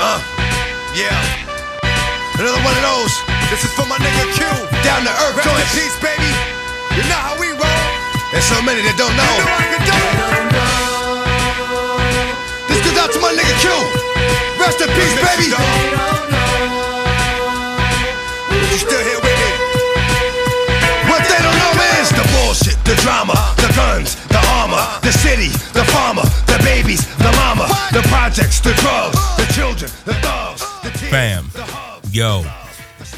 Uh, yeah. Another one of those. This is for my nigga Q. Down to earth, joint peace, baby. You know how we roll. There's so many that don't know. You know I can do it. This goes out to my nigga Q. Rest in peace, baby. You still here with me? What they don't know is the bullshit, the drama, the guns, the armor, the city, the farmer, the babies, the mama, the projects, the drugs, the children, the thugs, the tears, Fam. Yo,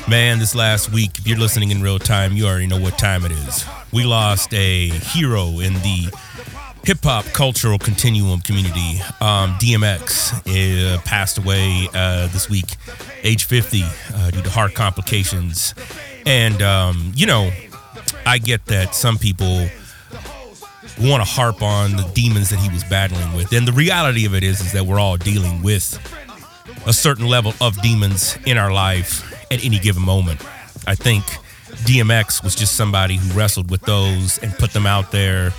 man, this last week, if you're listening in real time, you already know what time it is. We lost a hero in the hip hop cultural continuum community. Um, DMX uh, passed away uh, this week, age 50, uh, due to heart complications. And, um, you know, I get that some people want to harp on the demons that he was battling with. And the reality of it is, is that we're all dealing with a certain level of demons in our life at any given moment. I think DMX was just somebody who wrestled with those and put them out there,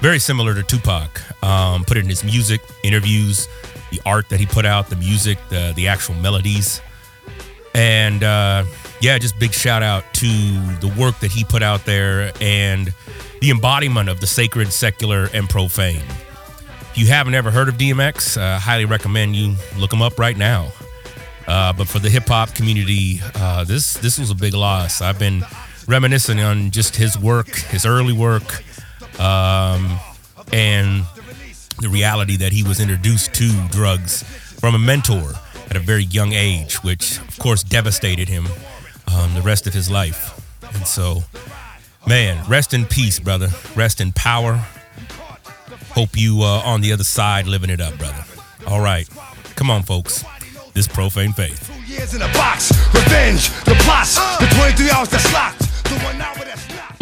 very similar to Tupac. Um, put it in his music, interviews, the art that he put out, the music, the the actual melodies, and uh, yeah, just big shout out to the work that he put out there and the embodiment of the sacred, secular, and profane. If you haven't ever heard of DMX, uh, highly recommend you look him up right now. Uh, but for the hip hop community, uh, this this was a big loss. I've been reminiscing on just his work, his early work, um, and the reality that he was introduced to drugs from a mentor at a very young age, which of course devastated him um, the rest of his life. And so, man, rest in peace, brother. Rest in power. Hope you uh, on the other side living it up, brother. All right, come on, folks. This profane faith. Two years in a box. Revenge, the plots, the 23 hours that's locked, the one hour that's not.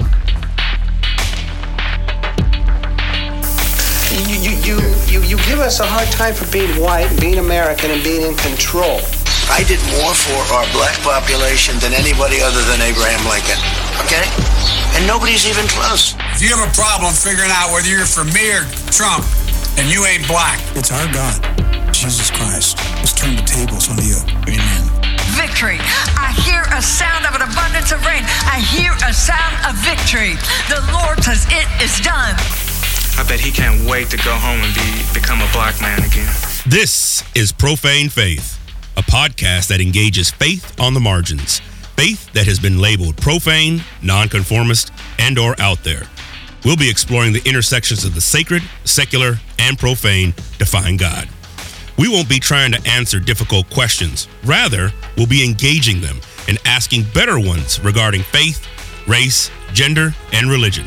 You, you, you, you, you give us a hard time for being white, being American, and being in control. I did more for our black population than anybody other than Abraham Lincoln. Okay? And nobody's even close. If you have a problem figuring out whether you're for me or Trump, and you ain't black, It's our God, Jesus Christ, has turned the tables on you. Amen. victory. I hear a sound of an abundance of rain. I hear a sound of victory. The Lord says it is done. I bet he can't wait to go home and be become a black man again. This is Profane Faith, a podcast that engages faith on the margins, faith that has been labeled profane, nonconformist, and or out there. We'll be exploring the intersections of the sacred, secular, and profane to find God. We won't be trying to answer difficult questions. Rather, we'll be engaging them and asking better ones regarding faith, race, gender, and religion.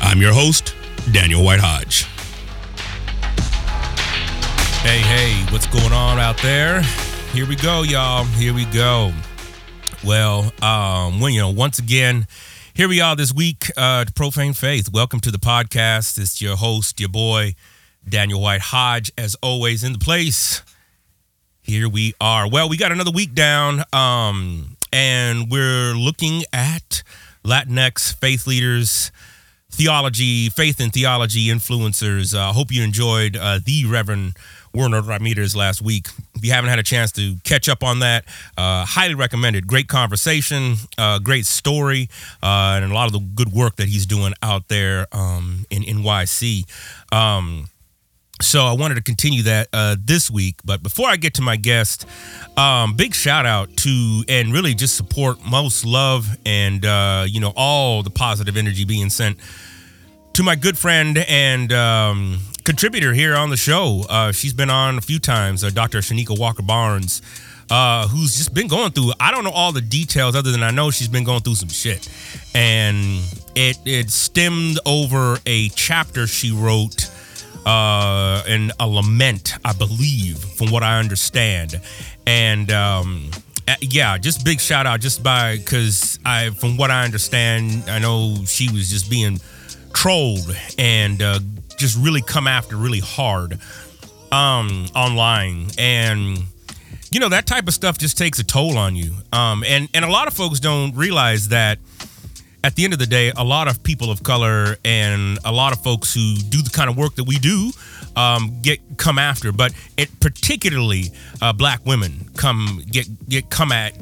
I'm your host, Daniel White Hodge. Hey, hey, what's going on out there? Here we go, y'all. Here we go. Well, um, you know, once again, here we are this week uh, Profane Faith. Welcome to the podcast. It's your host, your boy, Daniel White Hodge, as always, in the place. Here we are. Well, we got another week down, um, and we're looking at Latinx faith leaders, theology, faith and theology influencers. I uh, hope you enjoyed uh, the Reverend Werner Ramirez last week. If you haven't had a chance to catch up on that, uh, highly recommended. Great conversation, uh, great story, uh, and a lot of the good work that he's doing out there um, in NYC. Um, so I wanted to continue that uh, this week. But before I get to my guest, um, big shout out to and really just support most love and uh, you know all the positive energy being sent to my good friend and um, contributor here on the show. Uh, she's been on a few times, uh, Dr. Chanequa Walker Barnes. Uh, who's just been going through I don't know all the details other than I know she's been going through some shit. And it it stemmed over a chapter she wrote uh in a lament, I believe, from what I understand. And um yeah, just big shout out just by because I from what I understand, I know she was just being trolled and uh, just really come after really hard um online. And you know that type of stuff just takes a toll on you. Um and and a lot of folks don't realize that at the end of the day a lot of people of color and a lot of folks who do the kind of work that we do um, get come after, but it particularly uh, black women come get get come at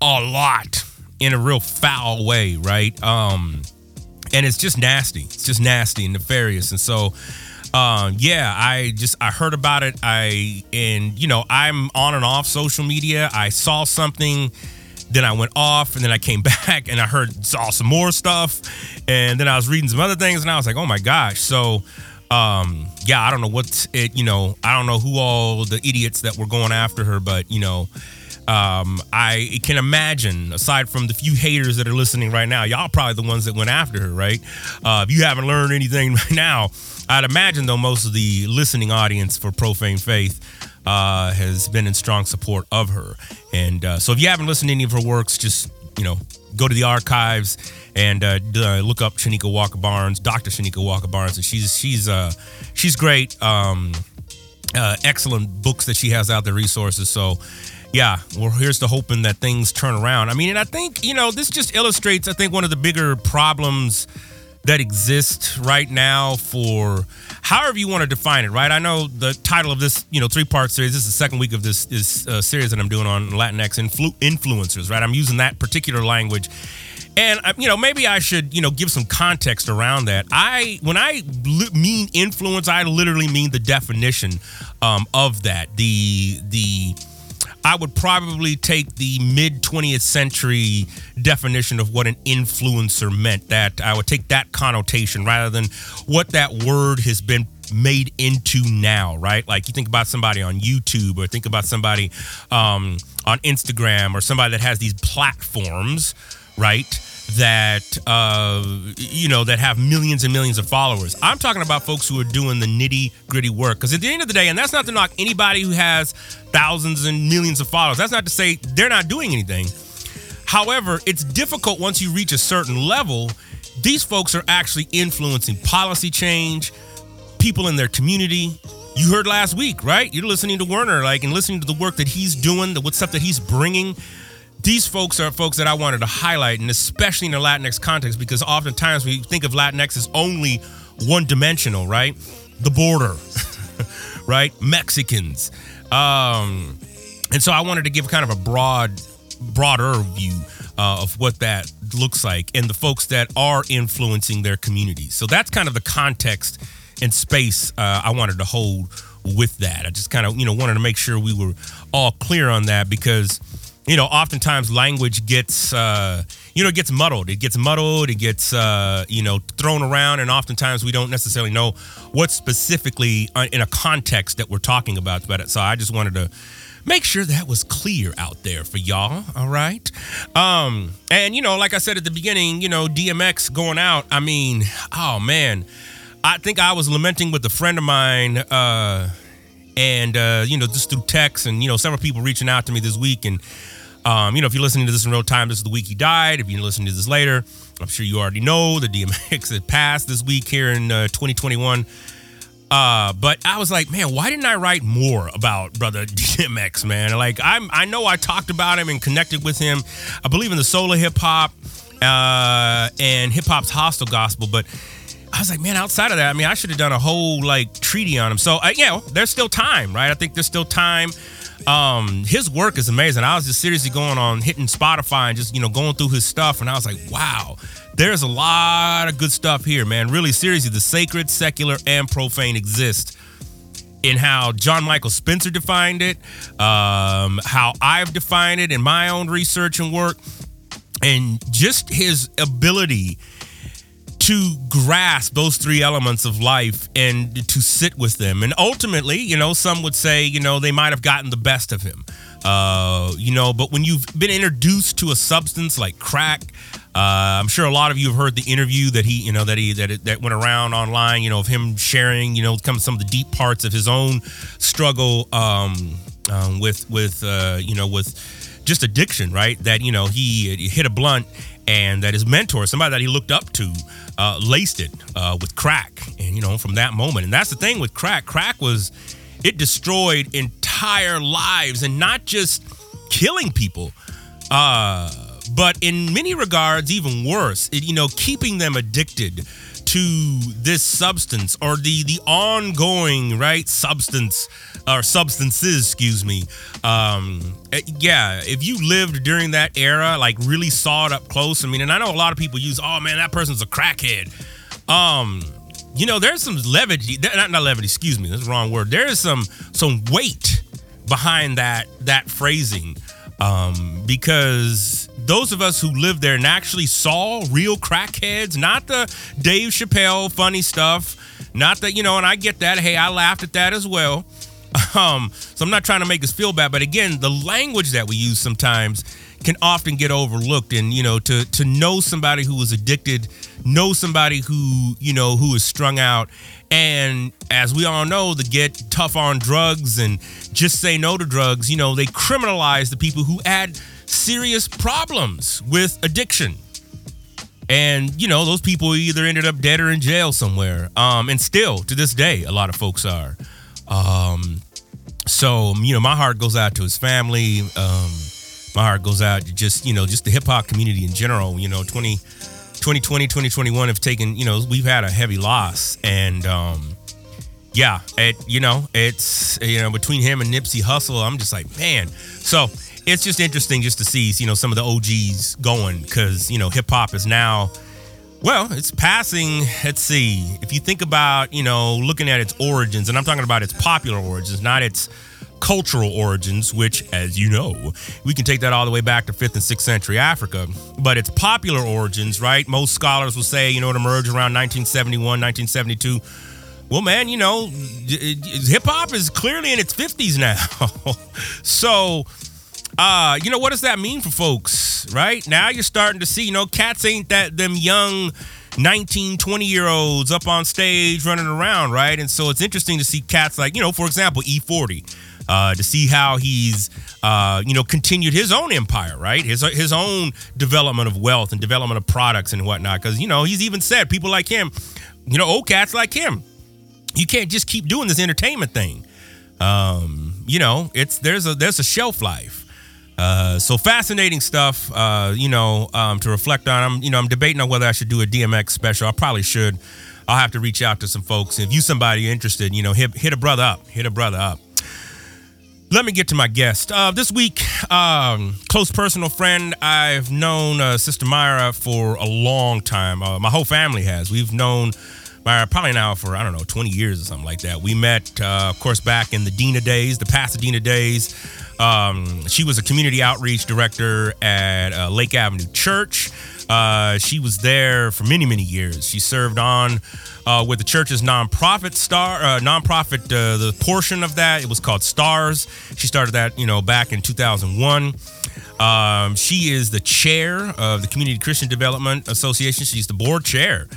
a lot in a real foul way, right? Um, and it's just nasty. It's just nasty and nefarious. And so, uh, yeah, I just I heard about it. I and you know I'm on and off social media. I saw something, then I went off, and then I came back and I heard saw some more stuff, and then I was reading some other things, and I was like, oh my gosh. So. Um, yeah, I don't know what's it, you know, I don't know who all the idiots that were going after her, but you know, um, I can imagine, aside from the few haters that are listening right now, y'all probably the ones that went after her, right? Uh, if you haven't learned anything right now, I'd imagine though most of the listening audience for Profane Faith uh, has been in strong support of her. And uh, so if you haven't listened to any of her works, just you know go to the archives and uh, uh, look up Chanequa Walker Barnes, Dr. Chanequa Walker Barnes, and she's she's uh, she's great. Um, uh, excellent books that she has out there, resources. So yeah, well, here's the hoping that things turn around. I mean, and I think, you know, this just illustrates, I think, one of the bigger problems that exist right now for however you want to define it, right? I know the title of this, you know, three part series. This is the second week of this, this uh, series that I'm doing on Latinx influ- influencers, right? I'm using that particular language. And uh, you know, maybe I should you know give some context around that. I when I li- mean influence, I literally mean the definition um, of that. The the I would probably take the mid 20th century definition of what an influencer meant. That I would take that connotation rather than what that word has been made into now, right? Like you think about somebody on YouTube or think about somebody um, on Instagram or somebody that has these platforms, right? That uh, you know that have millions and millions of followers. I'm talking about folks who are doing the nitty gritty work. Because at the end of the day, and that's not to knock anybody who has thousands and millions of followers. That's not to say they're not doing anything. However, it's difficult once you reach a certain level. These folks are actually influencing policy change, people in their community. You heard last week, right? You're listening to Werner, like, and listening to the work that he's doing, the what stuff that he's bringing these folks are folks that I wanted to highlight, and especially in the Latinx context, because oftentimes we think of Latinx as only one dimensional, right? The border, right? Mexicans. Um, and so I wanted to give kind of a broad, broader view uh, of what that looks like and the folks that are influencing their communities. So that's kind of the context and space uh, I wanted to hold with that. I just kind of, you know, wanted to make sure we were all clear on that because you know, oftentimes language gets, uh, you know, gets muddled. It gets muddled. It gets, uh, you know, thrown around, and oftentimes we don't necessarily know what specifically uh, in a context that we're talking about. But it so I just wanted to make sure that was clear out there for y'all. All right. Um, and you know, like I said at the beginning, you know, DMX going out. I mean, oh man, I think I was lamenting with a friend of mine. Uh, and uh, you know, just through text, and you know, several people reaching out to me this week, and um, you know, if you're listening to this in real time, this is the week he died. If you're listening to this later, I'm sure you already know the DMX had passed this week here in uh, 2021. Uh, but I was like, man, why didn't I write more about brother DMX, man? Like, I'm, I know I talked about him and connected with him. I believe in the soul of hip hop uh, and hip hop's hostile gospel, but I was like, man, outside of that, I mean, I should have done a whole like treaty on him. So, uh, there's still time, right? I think there's still time. Um, his work is amazing. I was just seriously going on hitting Spotify and just you know going through his stuff, and I was like, wow, there's a lot of good stuff here, man. Really, seriously, the sacred, secular, and profane exist in how John Michael Spencer defined it, um, how I've defined it in my own research and work, and just his ability to grasp those three elements of life and to sit with them. And ultimately, you know, some would say, you know, they might have gotten the best of him. Uh, you know, but when you've been introduced to a substance like crack, uh, I'm sure a lot of you have heard the interview that he, you know, that he that that went around online, you know, of him sharing, you know, some of the deep parts of his own struggle um, um, with with uh, you know with just addiction, right? That you know he, he hit a blunt and that his mentor, somebody that he looked up to, uh, laced it uh, with crack. And, you know, from that moment, and that's the thing with crack, crack was, it destroyed entire lives and not just killing people, uh, but in many regards, even worse, it, you know, keeping them addicted to this substance or the the ongoing right substance or substances excuse me. Um eh, yeah if you lived during that era like really saw it up close i mean and i know a lot of people use oh man that person's a crackhead. Um you know there's some levity not, not levity excuse me that's the wrong word. There is some some weight behind that that phrasing um because those of us who lived there and actually saw real crackheads, not the Dave Chappelle funny stuff, not that, you know, and I get that. Hey, I laughed at that as well. Um, so I'm not trying to make us feel bad, but again, the language that we use sometimes can often get overlooked. And, you know, to to know somebody who was addicted, know somebody who, you know, who is strung out. And as we all know, to get tough on drugs and just say no to drugs, you know, they criminalize the people who add serious problems with addiction. And, you know, those people either ended up dead or in jail somewhere. Um, and still, to this day, a lot of folks are. Um, so, you know, my heart goes out to his family. Um, my heart goes out to just, you know, just the hip hop community in general. You know, 20, 2020, 2021 have taken, you know, we've had a heavy loss. And, um, yeah, it, you know, it's, you know, between him and Nipsey Hussle, I'm just like, man. So, it's just interesting just to see, you know, some of the OGs going because, you know, hip hop is now, well, it's passing. Let's see. If you think about, you know, looking at its origins, and I'm talking about its popular origins, not its cultural origins, which, as you know, we can take that all the way back to 5th and 6th century Africa. But its popular origins, right? Most scholars will say, you know, it emerged around 1971, 1972. Well, man, you know, hip hop is clearly in its 50s now. so, uh, you know, what does that mean for folks, right? Now you're starting to see, you know, cats ain't that them young 19, 20 year olds up on stage running around, right? And so it's interesting to see cats like, you know, for example, E40. Uh, to see how he's, uh, you know, continued his own empire, right? His his own development of wealth and development of products and whatnot. Because you know, he's even said people like him, you know, old cats like him, you can't just keep doing this entertainment thing. Um, you know, it's there's a there's a shelf life. Uh, so fascinating stuff, uh, you know, um, to reflect on. I'm, you know, I'm debating on whether I should do a DMX special. I probably should. I'll have to reach out to some folks. If you somebody interested, you know, hit hit a brother up. Hit a brother up. Let me get to my guest. Uh, this week, um, close personal friend. I've known uh, Sister Myra for a long time. Uh, my whole family has. We've known Myra probably now for I don't know 20 years or something like that. We met, uh, of course, back in the Dina days, the Pasadena days. Um, she was a community outreach director at uh, Lake Avenue Church. Uh, she was there for many, many years. She served on uh, with the church's nonprofit star, uh, nonprofit, uh, the portion of that. It was called Stars. She started that, you know, back in 2001. Um, she is the chair of the Community Christian Development Association. She's the board chair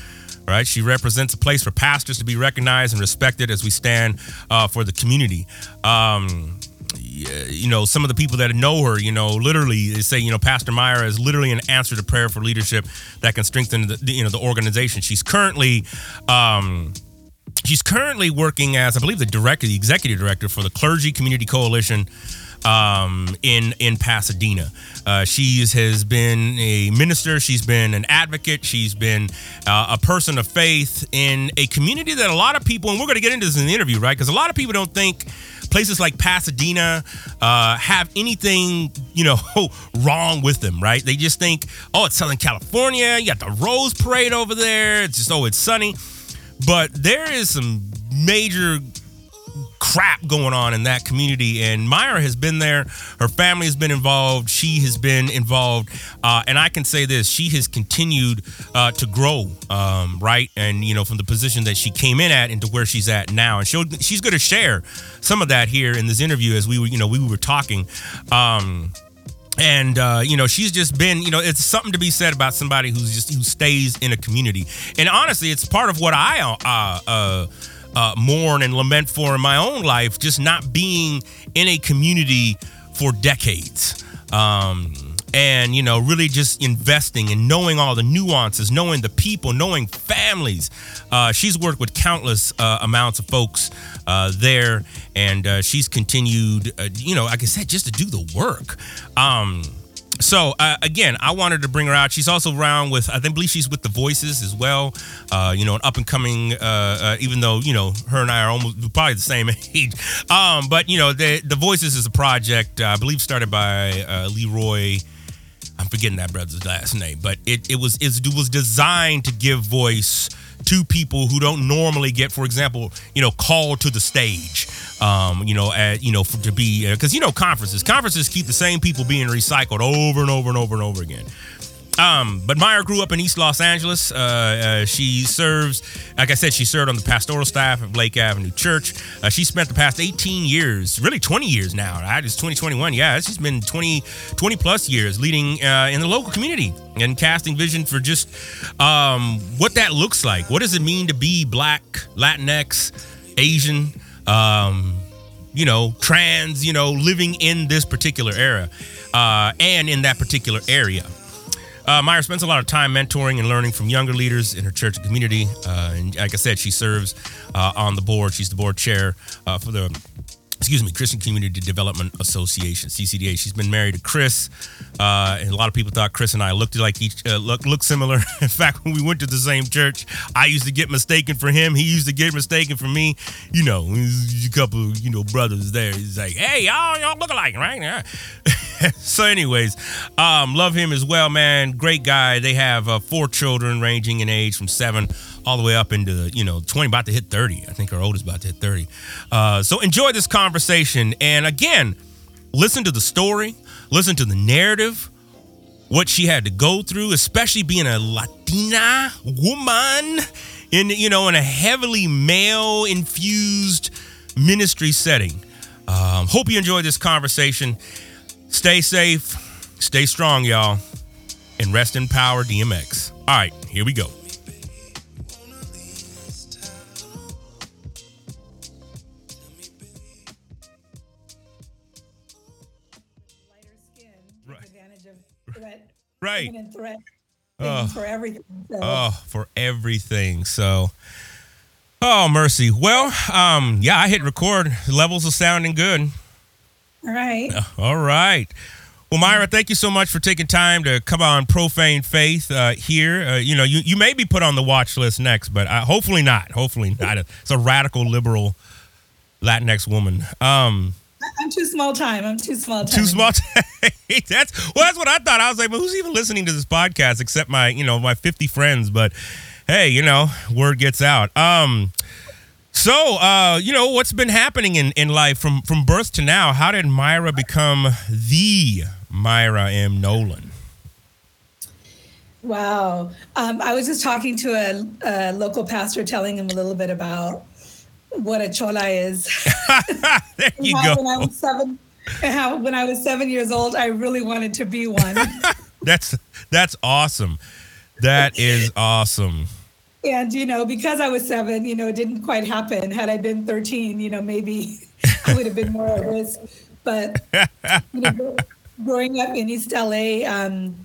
right? She represents a place for pastors to be recognized and respected as we stand uh, for the community. Um, you know, some of the people that know her, you know, literally say, you know, Pastor Myra is literally an answer to prayer for leadership that can strengthen the, you know, the organization. She's currently, um, she's currently working as, I believe, the director, the executive director for the Clergy Community Coalition um, in in Pasadena. Uh, she has been a minister. She's been an advocate. She's been uh, a person of faith in a community that a lot of people, and we're going to get into this in the interview, right? Because a lot of people don't think places like Pasadena uh, have anything, you know, wrong with them, right? They just think, oh, it's Southern California. You got the Rose Parade over there. It's just, oh, it's sunny. But there is some major crap going on in that community. And Myra has been there. Her family has been involved. She has been involved. Uh, and I can say this she has continued uh, to grow, um, right? And, you know, from the position that she came in at into where she's at now. And she'll, she's going to share some of that here in this interview as we were, you know, we were talking. Um, and uh, you know she's just been you know it's something to be said about somebody who's just who stays in a community and honestly it's part of what i uh, uh, uh, mourn and lament for in my own life, just not being in a community for decades. Um, and you know really just investing and knowing all the nuances knowing the people knowing families uh, she's worked with countless uh, amounts of folks uh, there and uh, she's continued uh, you know like i said just to do the work um, so uh, again, I wanted to bring her out. She's also around with, I think, believe she's with the Voices as well. Uh, you know, an up and coming. Uh, uh, even though you know her and I are almost probably the same age, um, but you know, the the Voices is a project I believe started by uh, Leroy. I'm forgetting that brother's last name, but it, it was it was designed to give voice to people who don't normally get, for example, you know, called to the stage. Um, you know, at, you know, for, to be because you know conferences, conferences keep the same people being recycled over and over and over and over again. Um, but Myra grew up in East Los Angeles. Uh, uh, she serves, like I said, she served on the pastoral staff of Lake Avenue Church. Uh, she spent the past 18 years, really 20 years now. Right? It's 2021. Yeah, she's been 20, 20 plus years leading uh, in the local community and casting vision for just um, what that looks like. What does it mean to be Black, Latinx, Asian? Um, you know, trans, you know, living in this particular era uh, and in that particular area. Uh, Myra spends a lot of time mentoring and learning from younger leaders in her church and community. Uh, and like I said, she serves uh, on the board. She's the board chair uh, for the excuse me, Christian Community Development Association, CCDA. She's been married to Chris, uh, and a lot of people thought Chris and I looked like each uh, look look similar. In fact, when we went to the same church, I used to get mistaken for him. He used to get mistaken for me. You know, a couple, you know, brothers there. He's like, "Hey, y'all, y'all look alike, right?" So, anyways, um, love him as well, man. Great guy. They have uh, four children, ranging in age from seven all the way up into you know 20 about to hit 30 i think our oldest about to hit 30 uh, so enjoy this conversation. And again listen to the story listen to the narrative what she had to go through especially being a latina woman in you know in a heavily male infused ministry setting. Um, hope you enjoyed this conversation. Stay safe stay strong y'all and rest in power dmx all right here we go right. threat oh. for everything. So. Oh, for everything. So, oh mercy. Well, um, yeah, I hit record. Levels are sounding good. All right. All right. Well, Myra, thank you so much for taking time to come on Profane Faith uh, here. Uh, you know, you, you may be put on the watch list next, but uh, hopefully not. Hopefully not. It's a radical liberal Latinx woman. Um, I'm too small time. I'm too small time. Too small time. that's well, that's what I thought. I was like, well, who's even listening to this podcast except my, you know, my 50 friends? But hey, you know, word gets out. Um, so uh, you know, what's been happening in, in life from from birth to now? How did Myra become the Myra M. Nolan? Wow. Um, I was just talking to a, a local pastor, telling him a little bit about what a chola is. there you go. When I was seven, how when I was seven years old, I really wanted to be one. that's that's awesome. That is awesome. And you know, because I was seven, you know, it didn't quite happen. Had I been thirteen, you know, maybe I would have been more at risk. But you know, growing up in East LA, um,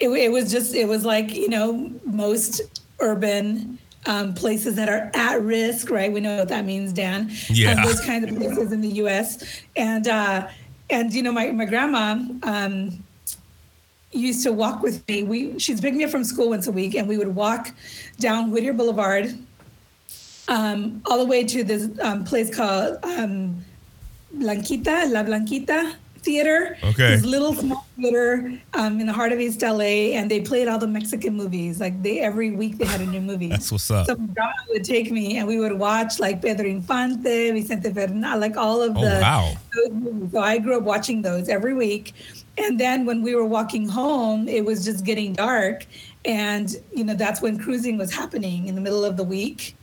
it, it was just it was like you know most urban um, places that are at risk, right? We know what that means, Dan. Yeah. Um, those kinds of places in the U.S. And uh, and you know, my my grandma um, used to walk with me. We she's picked me up from school once a week, and we would walk down Whittier Boulevard, um, all the way to this um, place called um, Blanquita, La Blanquita theater. Okay. This little small theater um, in the heart of East LA, and they played all the Mexican movies. Like they every week they had a new movie. That's what's up. So God would take me, and we would watch like Pedro Infante, Vicente Fernández, like all of oh, the. wow. So I grew up watching those every week, and then when we were walking home, it was just getting dark, and you know that's when cruising was happening in the middle of the week.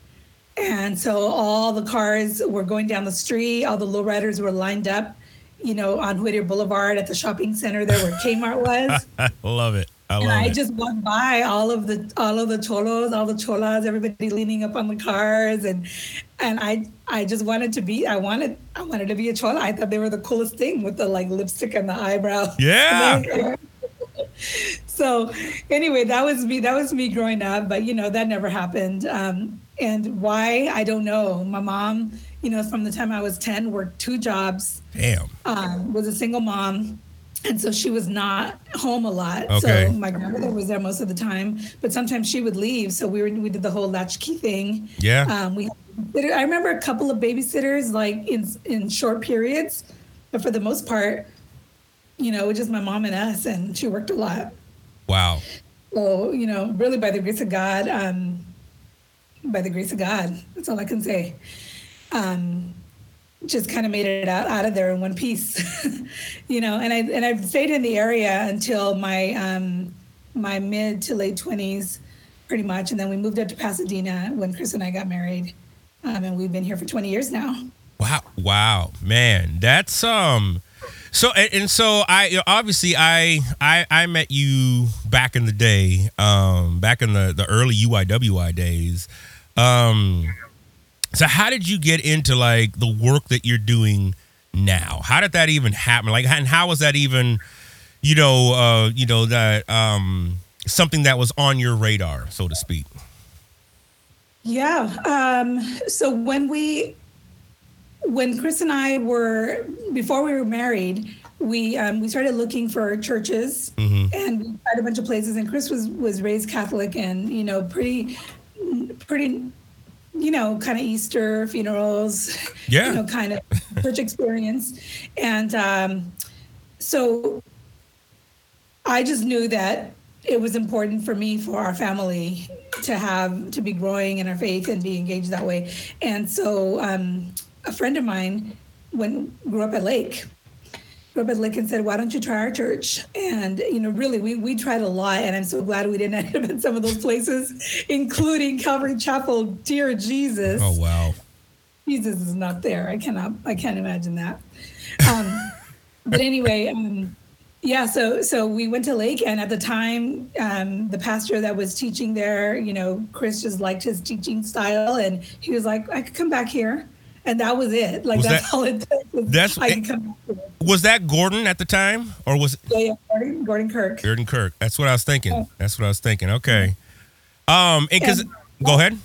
And so all the cars were going down the street, all the lowriders were lined up you know, on Whittier Boulevard at the shopping center there where Kmart was. I love it. I and love I it. just walked by all of the all of the cholos, all the cholas, everybody leaning up on the cars, and and I I just wanted to be I wanted I wanted to be a chola. I thought they were the coolest thing with the like lipstick and the eyebrow. Yeah. so anyway, that was me. That was me growing up, but you know that never happened. Um, and why I don't know. My mom you know, from the time I was 10, worked two jobs. Damn. Um, was a single mom. and so she was not home a lot. Okay. So my grandmother was there most of the time, but sometimes she would leave. So we were we did the whole latchkey thing. Yeah. Um, we I remember a couple of babysitters like in in short periods, but for the most part, you know, it was just my mom and us, and she worked a lot. Wow. So you know, really by the grace of God, um, by the grace of God, that's all I can say. Um, just kind of made it out, out of there in one piece, you know. And I and I've stayed in the area until my um, my mid to late twenties, pretty much, and then we moved up to Pasadena when Chris and I got married, um, and we've been here for twenty years now. Wow, wow, man, that's um. So and, and so I you know, obviously I I I met you back in the day, um, back in the the early UYWI days. Um, so how did you get into like the work that you're doing now? How did that even happen? Like, and how was that even, you know, uh, you know that um something that was on your radar, so to speak? Yeah. Um, so when we, when Chris and I were before we were married, we um, we started looking for churches, Mhm. and we tried a bunch of places. And Chris was was raised Catholic, and you know, pretty, pretty, you know, kind of Easter funerals, Yeah. you know, kind of church experience, and um, so I just knew that it was important for me for our family to have to be growing in our faith and be engaged that way. And so um, a friend of mine when grew up at Lake grew up at Lake and said, "Why don't you try our church?" And you know, really, we we tried a lot, and I'm so glad we didn't end up in some of those places, including Calvary Chapel. Dear Jesus, Oh wow. Jesus is not there. I cannot. I can't imagine that. Um, but anyway, um, yeah. So so we went to Lake, and at the time, um, the pastor that was teaching there, you know, Chris just liked his teaching style, and he was like, "I could come back here," and that was it. Like Was that's that- all it took. was That's- I could come. Was that Gordon at the time, or was it Yeah, yeah. Gordon, Gordon Kirk. Gordon Kirk? That's what I was thinking. That's what I was thinking. Okay. Um, and because go ahead.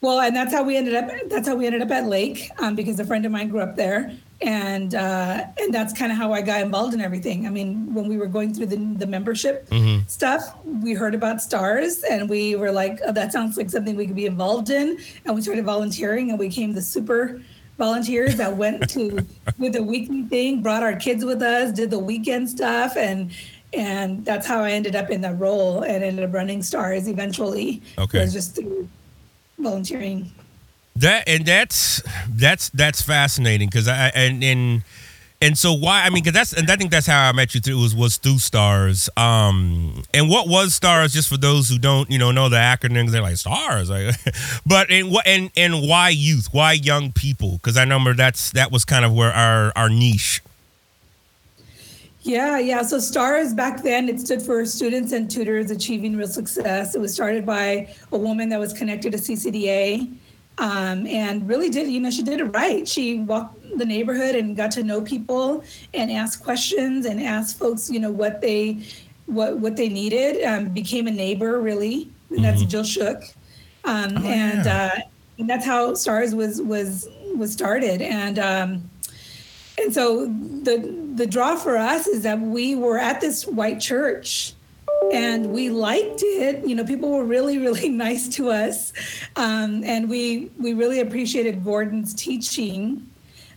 Well, and that's how we ended up. That's how we ended up at Lake, um, because a friend of mine grew up there, and uh, and that's kind of how I got involved in everything. I mean, when we were going through the the membership Mhm. stuff, we heard about stars, and we were like, oh, "That sounds like something we could be involved in," and we started volunteering, and we became the super volunteers that went to with the weekly thing, brought our kids with us, did the weekend stuff, and and that's how I ended up in that role and ended up running stars eventually. Okay. It was just through volunteering. That and that's that's that's fascinating because I and and and so why I mean because that's and I think that's how I met you through was was through stars. Um, and what was stars? Just for those who don't you know know the acronyms, they're like stars. Like, but and what and and why youth? Why young people? Because I remember that's that was kind of where our our niche. Yeah, yeah. So STARS back then, it stood for Students and Tutors Achieving Real Success. It was started by a woman that was connected to CCDA um, and really did, you know, she did it right. She walked the neighborhood and got to know people and asked questions and asked folks, you know, what they what what they needed. Um, became a neighbor, really. And that's Jill Shook. Um, Oh, and yeah. uh, and that's how STARS was was was started. And um, and so the the draw for us is that we were at this white church and we liked it. You know people were really really nice to us. Um, and we we really appreciated gordon's teaching.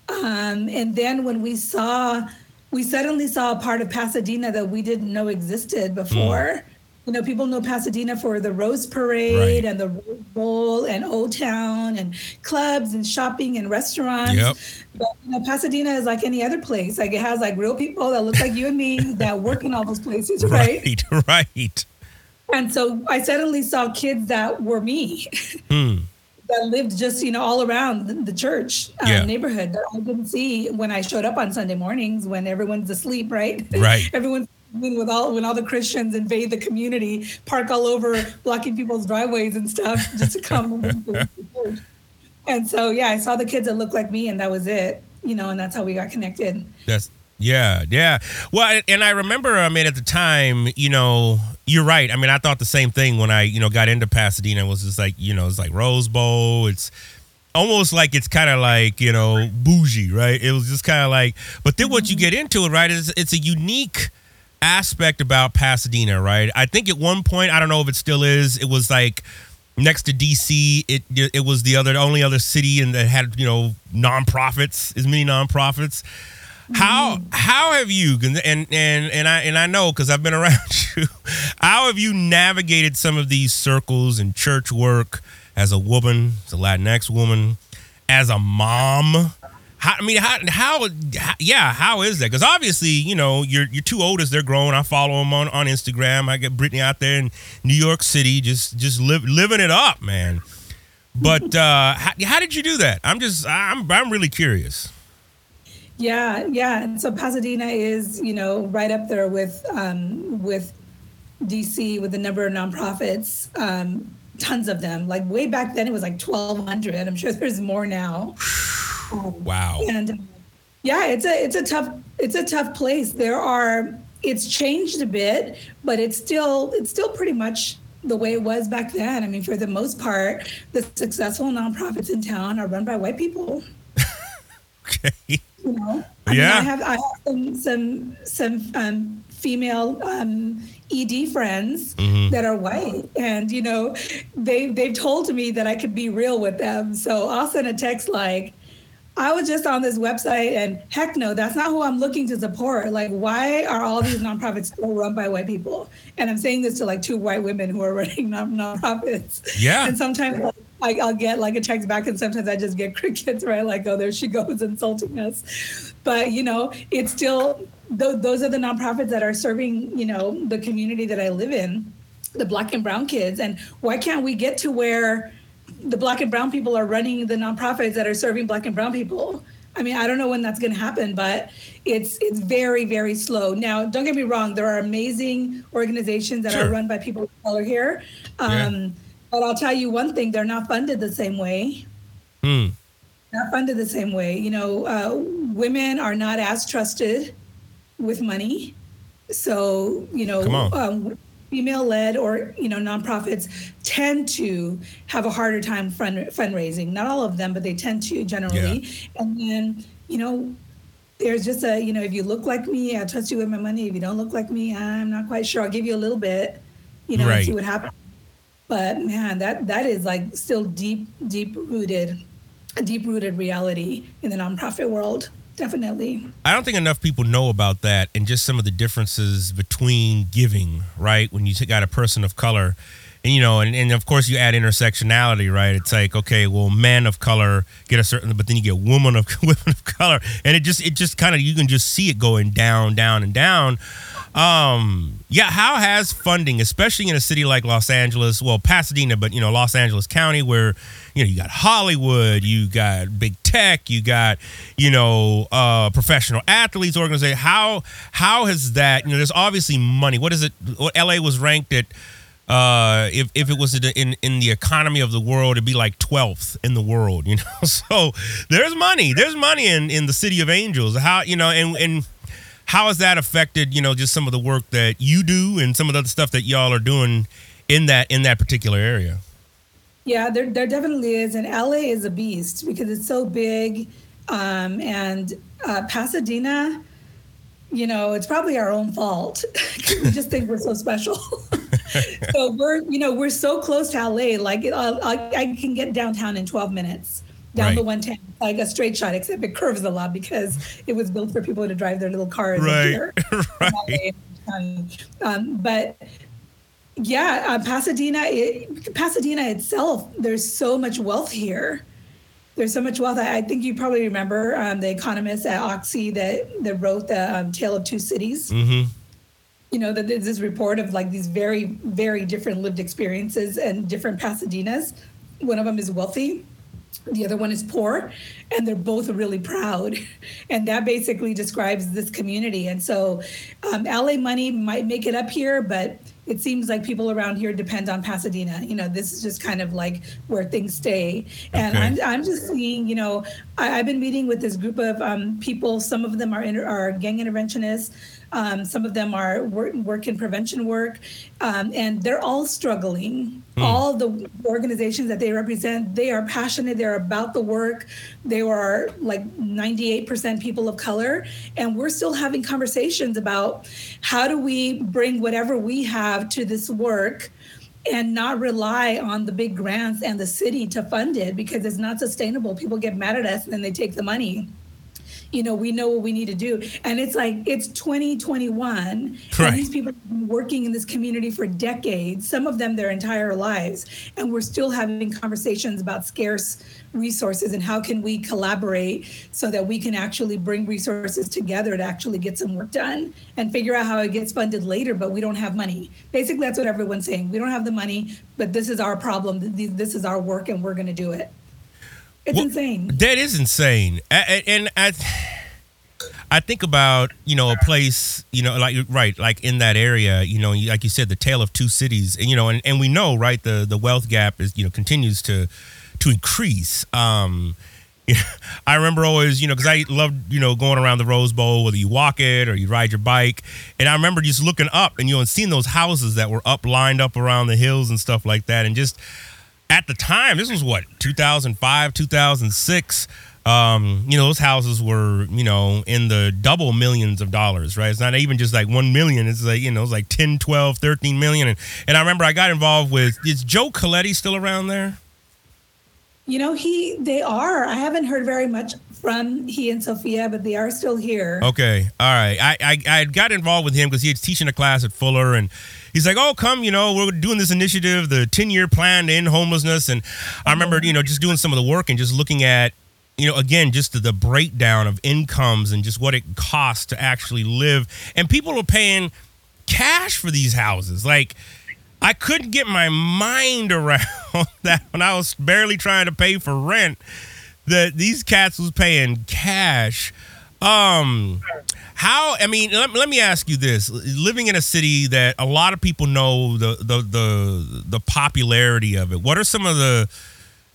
Um, and then when we saw we suddenly saw a part of pasadena that we didn't know existed before you know people know pasadena for the rose parade Right. and the rose bowl and old town and clubs and shopping and restaurants Yep. but you know, Pasadena is like any other place. Like it has like real people that look like you and me that work in all those places, right? Right, right. And so I suddenly saw kids that were me, Hmm. that lived just you know all around the, church uh, Yeah. neighborhood that I didn't see when I showed up on Sunday mornings when everyone's asleep, right? Right. Everyone's with all when all the Christians invade the community, park all over, blocking people's driveways and stuff just to come. And so yeah, I saw the kids that looked like me, and that was it. You know, and that's how we got connected. That's yeah, yeah. Well, and I remember, I mean, at the time, you know, you're right. I mean, I thought the same thing when I, you know, got into Pasadena. It was just like, you know, it's like Rose Bowl. It's almost like it's kind of like you know bougie, right? It was just kind of like, but then once you mm-hmm. get into it, right, it's it's a unique aspect about Pasadena, right? I think at one point, I don't know if it still is, it was like next to DC, it it was the other the only other city and that had you know nonprofits, as many nonprofits. How how have you and and and I and I know because I've been around you. How have you navigated some of these circles and church work as a woman, as a Latinx woman, as a mom? How, I mean, how, how, how yeah, how is that? Because obviously, you know, your your two oldest, they're grown. I follow them on, on Instagram. I get Brittany out there in New York City, just just live, living it up, man. But uh, how, how did you do that? I'm just, I'm, I'm really curious. Yeah, yeah. And so Pasadena is, you know, right up there with um, with DC with the number of nonprofits. Um, tons of them. Like way back then, it was like 1,200. I'm sure there's more now. Wow. And uh, yeah, it's a it's a tough it's a tough place. There are it's changed a bit, but it's still it's still pretty much the way it was back then. I mean, for the most part, the successful nonprofits in town are run by white people. okay. You know, I yeah. Mean, I have I have some some some um, female um, ED friends Mhm. that are white, and you know, they they've told me that I could be real with them. So I'll send a text like. I was just on this website and heck no, that's not who I'm looking to support. Like, why are all these nonprofits still run by white people? And I'm saying this to like two white women who are running non- nonprofits. Yeah. And sometimes like, I'll get like a text back and sometimes I just get crickets, right? Like, oh, there she goes insulting us. But, you know, it's still, th- those are the nonprofits that are serving, you know, the community that I live in, the black and brown kids. And why can't we get to where, the black and brown people are running the nonprofits that are serving black and brown people. I mean, I don't know when that's going to happen, but it's it's very very slow. Now, don't get me wrong, there are amazing organizations that Sure. are run by people of color here. Yeah. Um, But I'll tell you one thing: they're not funded the same way. Hmm. Not funded the same way. You know, uh, women are not as trusted with money. So you know, Come on. um, female-led or you know nonprofits tend to have a harder time fund, fundraising. Not all of them, but they tend to generally. And then you know, there's just a you know, if you look like me, I trust you with my money. If you don't look like me, I'm not quite sure. I'll give you a little bit, you know, Right. see what happens. But man, that that is like still deep, deep rooted, a deep rooted reality in the nonprofit world. Definitely. I don't think enough people know about that and just some of the differences between giving, right? When you got a person of color, and you know, and, and of course you add intersectionality, right? It's like, okay, well, men of color get a certain, but then you get women of women of color, and it just it just kind of you can just see it going down, down, and down. Um, yeah, how has funding, especially in a city like Los Angeles, well, Pasadena, but you know, Los Angeles County, where you know you got Hollywood, you got big tech, you got you know uh, professional athletes organization. How how has that? You know, there's obviously money. What is it? What LA was ranked at? Uh, if, if it was in in the economy of the world, it'd be like twelfth in the world. You know, so there's money. There's money in in the city of angels. How you know and and how has that affected you know just some of the work that you do and some of the other stuff that y'all are doing in that in that particular area Yeah, there, there definitely is. And LA is a beast because it's so big. Um, and uh, Pasadena, you know, it's probably our own fault. we just think we're so special. so we're, you know, we're so close to LA. Like uh, I, I can get downtown in 12 minutes down the 110, like a straight shot, except it curves a lot because it was built for people to drive their little cars. Right, right. Um, um, but yeah, uh, Pasadena, it, Pasadena itself, there's so much wealth here. There's so much wealth. I, I think you probably remember um, the economist at Oxy that that wrote the um, Tale of Two Cities. mm-hmm You know, that there's this report of like these very, very different lived experiences and different Pasadenas. One of them is wealthy, the other one is poor, and they're both really proud. And that basically describes this community. And so, um, LA money might make it up here, but it seems like people around here depend on Pasadena. You know, this is just kind of like where things stay. And Okay. I'm, I'm just seeing, you know, I, I've been meeting with this group of um, people. Some of them are, inter- are gang interventionists. Um, some of them are work, work in prevention work, um, and they're all struggling. All the organizations that they represent, they are passionate. They're about the work. They are like 98% people of color, and we're still having conversations about how do we bring whatever we have to this work and not rely on the big grants and the city to fund it because it's not sustainable. People get mad at us and then they take the money. You know, we know what we need to do. And it's like, it's 2021. Right. And these people have been working in this community for decades, some of them their entire lives. And we're still having conversations about scarce resources and how can we collaborate so that we can actually bring resources together to actually get some work done and figure out how it gets funded later, but we don't have money. Basically, that's what everyone's saying. We don't have the money, but this is our problem. This is our work, and we're going to do it. It's Well, insane. That is insane. And I, I think about you know a place you know like right like in that area you know like you said the tale of two cities and you know and, and we know right the the wealth gap is you know continues to to increase. Um, I remember always, you know, because I loved, you know, going around the Rose Bowl, whether you walk it or you ride your bike. And I remember just looking up and, you know, and seeing those houses that were up, lined up around the hills and stuff like that. And just at the time, this was what, 2005, 2006. Um, you know, those houses were, you know, in the double millions of dollars, right? It's not even just like 1 million. It's like, you know, it's like 10, 12, 13 million. And, and I remember I got involved with, is Joe Colletti still around there? You know, he they are. I haven't heard very much from he and Sophia, but they are still here. Okay, all right. I I, I got involved with him because he was teaching a class at Fuller, and he's like, "Oh, come, you know, we're doing this initiative, the ten year plan to end homelessness." And I remember, you know, just doing some of the work and just looking at, you know, again, just the, the breakdown of incomes and just what it costs to actually live, and people are paying cash for these houses, like. I couldn't get my mind around that when I was barely trying to pay for rent. That these cats was paying cash. Um, how? I mean, let, let me ask you this: living in a city that a lot of people know the the the the popularity of it. What are some of the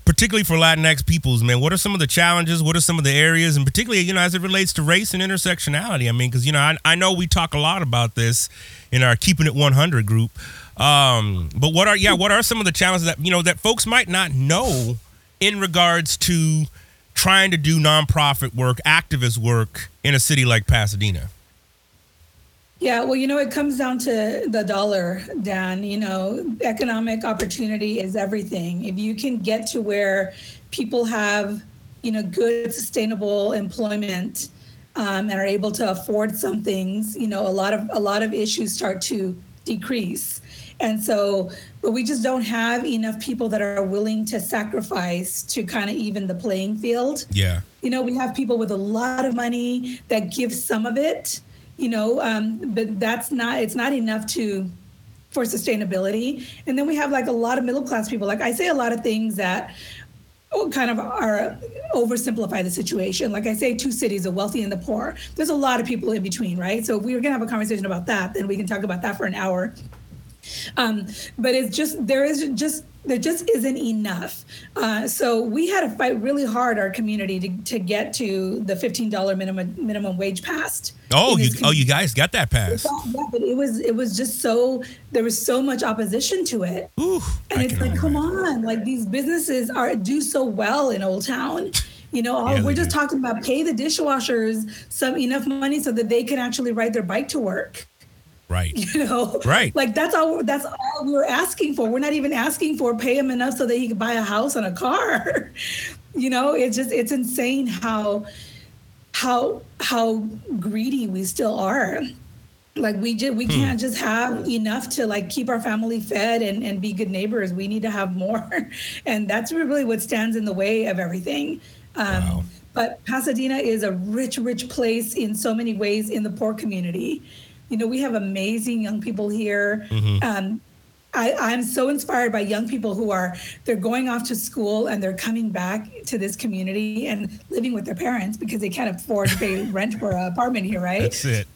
particularly for Latinx peoples, man, what are some of the challenges? What are some of the areas, and particularly, you know, as it relates to race and intersectionality? I mean, because you know, I, I know we talk a lot about this in our Keeping It 100 group. Um, but what are yeah, what are some of the challenges that you know that folks might not know in regards to trying to do nonprofit work, activist work in a city like Pasadena? Yeah, well, you know, it comes down to the dollar, Dan. You know, economic opportunity is everything. If you can get to where people have, you know, good, sustainable employment um, and are able to afford some things, you know, a lot of a lot of issues start to decrease. And so, but we just don't have enough people that are willing to sacrifice to kind of even the playing field. Yeah. you know we have people with a lot of money that give some of it you know um, but that's not it's not enough to for sustainability. And then we have like a lot of middle class people. Like i say a lot of things that kind of are oversimplify the situation. Like i say two cities the wealthy and the poor. There's a lot of people in between right? So if we were going to have a conversation about that then we can talk about that for an hour um, but it's just there is just there just isn't enough. Uh, so we had to fight really hard our community to, to get to the fifteen dollar minimum minimum wage passed. Oh, you oh you guys got that passed. yeah, but it was it was just so there was so much opposition to it, Ooh, and I it's like, come on, like these businesses are do so well in Old Town. You know, all, Yeah, we're just do. talking about pay the dishwashers some enough money so that they can actually ride their bike to work Right. you know? Right. like that's all that's all we were asking for. We're not even asking for pay him enough so that he could buy a house and a car. You know it's just it's insane how how how greedy we still are. Like we just we can't just have enough to like keep our family fed and and be good neighbors. We need to have more. And that's really what stands in the way of everything. Um Wow. but pasadena is a rich rich place in so many ways in the poor community you know we have amazing young people here um I, I'm so inspired by young people who are they're going off to school and they're coming back to this community and living with their parents because they can't afford to pay rent for an apartment here, right? That's it.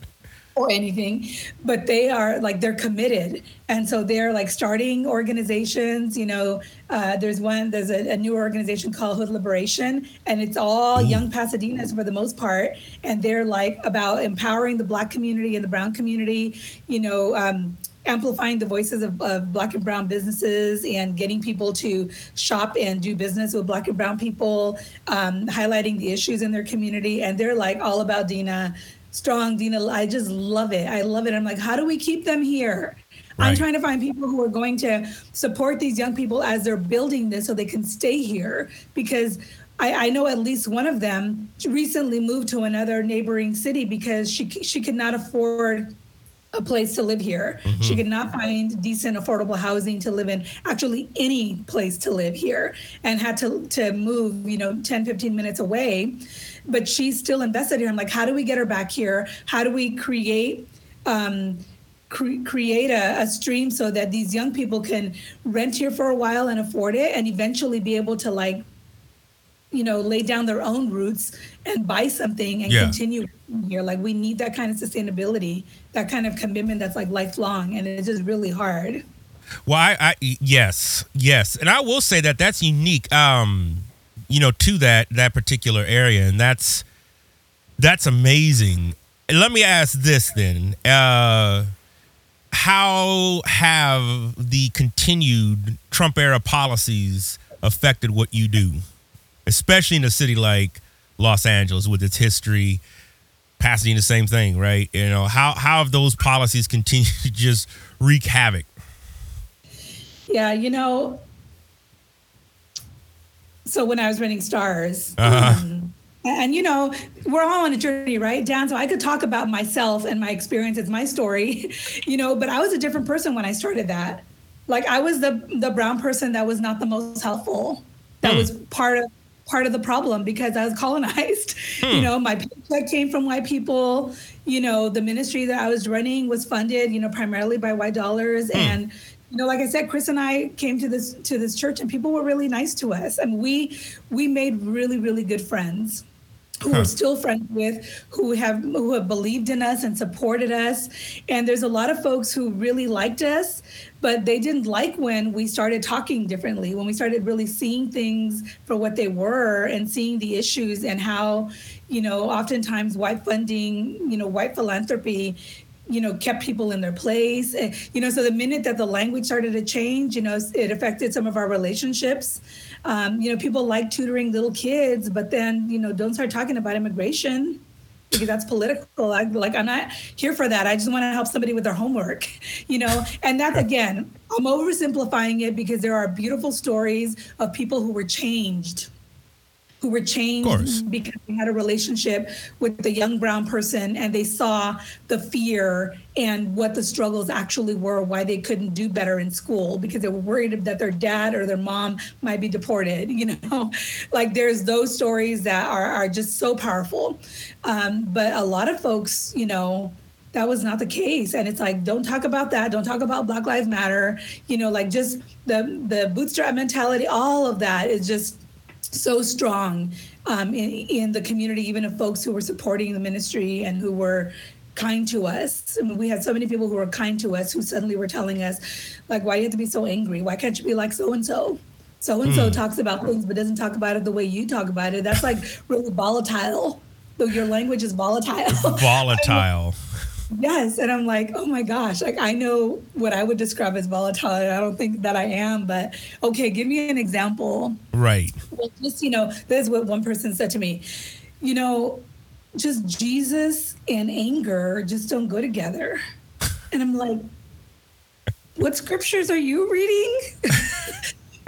Or anything, but they are like they're committed, and so they're like starting organizations. You know, uh, there's one, there's a, a, new organization called Hood Liberation, and it's all mm. young Pasadenas for the most part, and they're like about empowering the Black community and the Brown community. You know. Um, amplifying the voices of, of, black and brown businesses and getting people to shop and do business with black and brown people um, highlighting the issues in their community and they're like all about dina strong Dina. I just love it. I love it. I'm like, how do we keep them here? Right. I'm trying to find people who are going to support these young people as they're building this so they can stay here because I, I, know at least one of them recently moved to another neighboring city because she she could not afford a place to live here. Mm-hmm. She could not find decent, affordable housing to live in, actually any place to live here, and had to, to move, you know, 10, 15 minutes away. But she's still invested here. I'm like, how do we get her back here? How do we create um, cre- create a, a, stream so that these young people can rent here for a while and afford it and eventually be able to like you know lay down their own roots and buy something and yeah. continue here like we need that kind of sustainability that kind of commitment that's like lifelong and it's just really hard well I, I yes yes and i will say that that's unique um you know to that that particular area and that's that's amazing let me ask this then uh how have the continued trump era policies affected what you do especially in a city like Los Angeles with its history. Pasadena, the same thing, right? You know, how how have those policies continued to just wreak havoc? Yeah, you know, so when I was running stars, uh-huh. um, and you know, we're all on a journey, right, Dan? So I could talk about myself and my experiences, my story, you know, but I was a different person when I started that. Like I was the the brown person that was not the most helpful. That hmm. was part of part of the problem because I was colonized. Hmm. You know, my paycheck came from white people. You know, the ministry that I was running was funded, you know, primarily by white dollars. Hmm. And you know, like I said, Chris and I came to this to this church, and people were really nice to us, and we we made really really good friends who huh. we're still friends with, who have who have believed in us and supported us. And there's a lot of folks who really liked us, but they didn't like when we started talking differently, when we started really seeing things for what they were and seeing the issues and how, you know, oftentimes white funding, you know, white philanthropy you know kept people in their place you know so the minute that the language started to change you know it affected some of our relationships um, you know, people like tutoring little kids, but then, you know, don't start talking about immigration because that's political. I, like, I'm not here for that. I just want to help somebody with their homework, you know? And that's, again, I'm oversimplifying it because there are beautiful stories of people who were changed who were changed because they had a relationship with the young brown person and they saw the fear and what the struggles actually were, why they couldn't do better in school because they were worried that their dad or their mom might be deported. You know, like there's those stories that are, are just so powerful. Um, but a lot of folks, you know, that was not the case and it's like don't talk about that don't talk about black lives matter you know like just the the bootstrap mentality all of that is just so strong um, in, in the community, even of folks who were supporting the ministry and who were kind to us. I mean, we had so many people who were kind to us who suddenly were telling us, like, why do you have to be so angry? Why can't you be like so and so? So and so talks about things, but doesn't talk about it the way you talk about it. That's like really volatile. So your language is volatile. Volatile. Yes. And I'm like, oh my gosh, like I know what I would describe as volatile. I don't think that I am, but okay, give me an example. Right. Well, just, you know, this is what one person said to me. You know, just Jesus and anger just don't go together. And I'm like, what scriptures are you reading?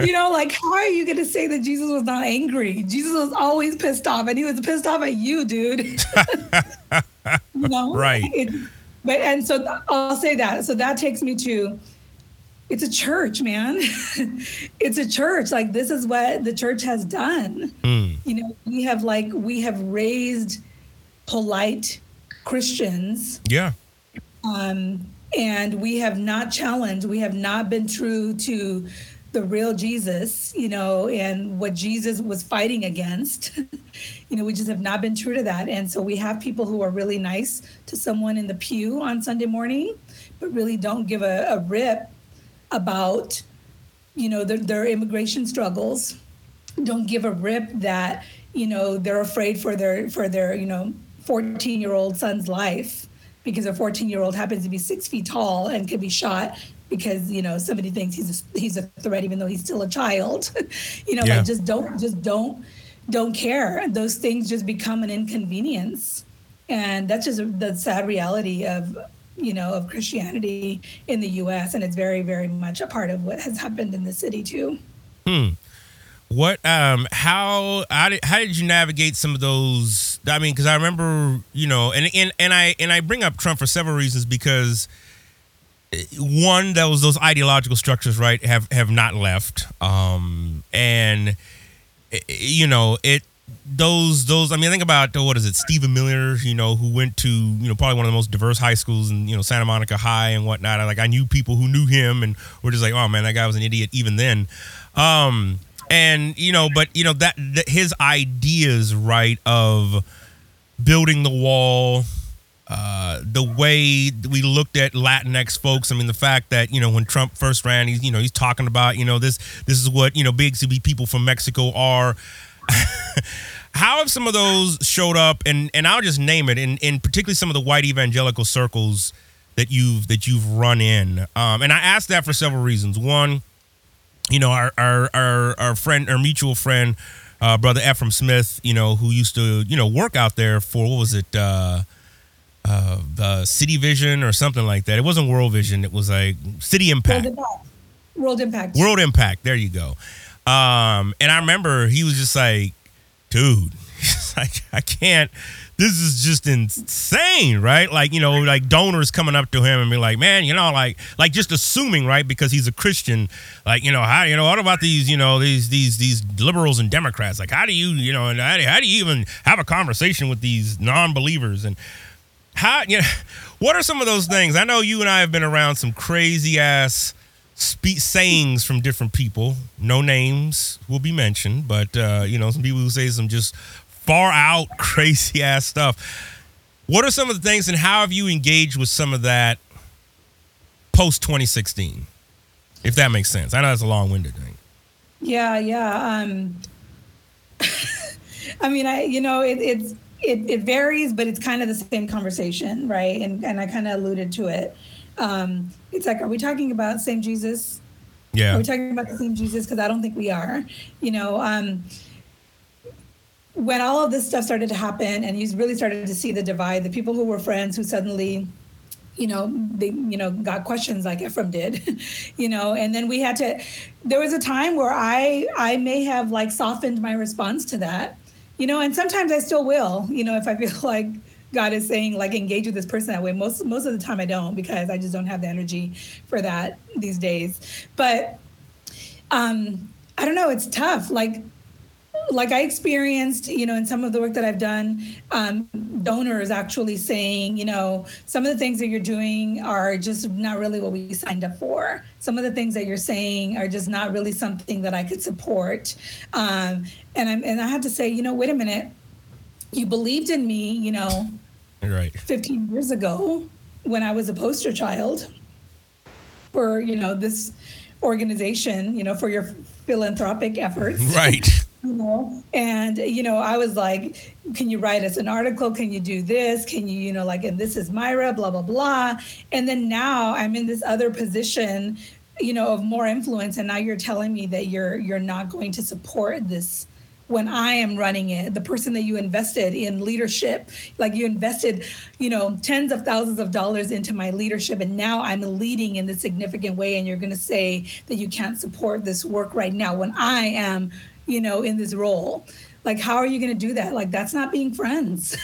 you know, like how are you going to say that Jesus was not angry? Jesus was always pissed off, and he was pissed off at you, dude. you know, right? It, but and so I'll say that. So that takes me to it's a church, man. it's a church. Like this is what the church has done. Mm. You know, we have like we have raised polite Christians. Yeah. Um, and we have not challenged. We have not been true to the real Jesus, you know, and what Jesus was fighting against. you know, we just have not been true to that. And so we have people who are really nice to someone in the pew on Sunday morning, but really don't give a, a rip about, you know, their, their immigration struggles. Don't give a rip that, you know, they're afraid for their for their, you know, 14 year old son's life because a 14 year old happens to be six feet tall and could be shot because you know somebody thinks he's a, he's a threat even though he's still a child you know Yeah. like just don't just don't don't care those things just become an inconvenience and that's just the sad reality of you know of christianity in the us and it's very very much a part of what has happened in the city too Hmm. What um how how did how did you navigate some of those I mean cuz I remember, you know, and and and I and I bring up Trump for several reasons because one that was those ideological structures right have have not left. Um and eh, you know it those those I mean think about uh, what is it Stephen Miller you know who went to you know probably one of the most diverse high schools in you know Santa Monica High and whatnot. I, like I knew people who knew him and were just like oh man that guy was an idiot even then. Um and you know but you know that, that his ideas right of building the wall uh, the way we looked at Latinx folks, I mean, the fact that you know when Trump first ran, he's you know he's talking about you know this this is what you know big city people from Mexico are. How have some of those showed up, and and I'll just name it, in in particularly some of the white evangelical circles that you've that you've run in, um, and I asked that for several reasons. One, you know, our our our, our friend, our mutual friend, uh, brother Ephraim Smith, you know, who used to you know work out there for what was it, uh, uh, the City Vision or something like that. It wasn't World Vision. It was like City Impact. world impact world impact World Impact. There you go. Um, and I remember he was just like, dude, like, I can't. This is just insane, right? Like, you know, like donors coming up to him and be like, man, you know, like, like just assuming, right, because he's a Christian, like, you know, how, you know, what about these, you know, these, these, these liberals and Democrats? Like, how do you, you know, and how do, how do you even have a conversation with these non-believers? And how, you know, what are some of those things? I know you and I have been around some crazy ass spe- sayings from different people. No names will be mentioned, but uh, you know, some people who say some just far out crazy ass stuff. What are some of the things, and how have you engaged with some of that post 2016? If that makes sense. I know that's a long winded thing. Yeah, yeah. Um, I mean, I you know it, it's it, it varies, but it's kind of the same conversation, right? And and I kind of alluded to it. Um, it's like, are we talking about same Jesus? Yeah. Are we talking about the same Jesus? Because I don't think we are. You know, um, when all of this stuff started to happen, and you really started to see the divide, the people who were friends who suddenly you know they you know got questions like Ephraim did you know and then we had to there was a time where I I may have like softened my response to that you know and sometimes I still will you know if I feel like God is saying like engage with this person that way. Most most of the time I don't because I just don't have the energy for that these days. But um I don't know it's tough. Like like I experienced, you know, in some of the work that I've done, um, donors actually saying, you know, some of the things that you're doing are just not really what we signed up for. Some of the things that you're saying are just not really something that I could support. Um, and I'm, and I had to say, you know, wait a minute, you believed in me, you know, Right. 15 years ago when I was a poster child for, you know, this organization, you know, for your philanthropic efforts Right. You know and you know i was like can you write us an article? Can you do this? Can you you know like and this is myra blah blah blah. And then now i'm in this other position you know of more influence. And now you're telling me that you're you're not going to support this when i am running it. The person that you invested in leadership like you invested you know tens of thousands of dollars into my leadership. And now i'm leading in this significant way. And you're going to say that you can't support this work right now when i am you know, in this role. Like, how are you going to do that? Like, that's not being friends.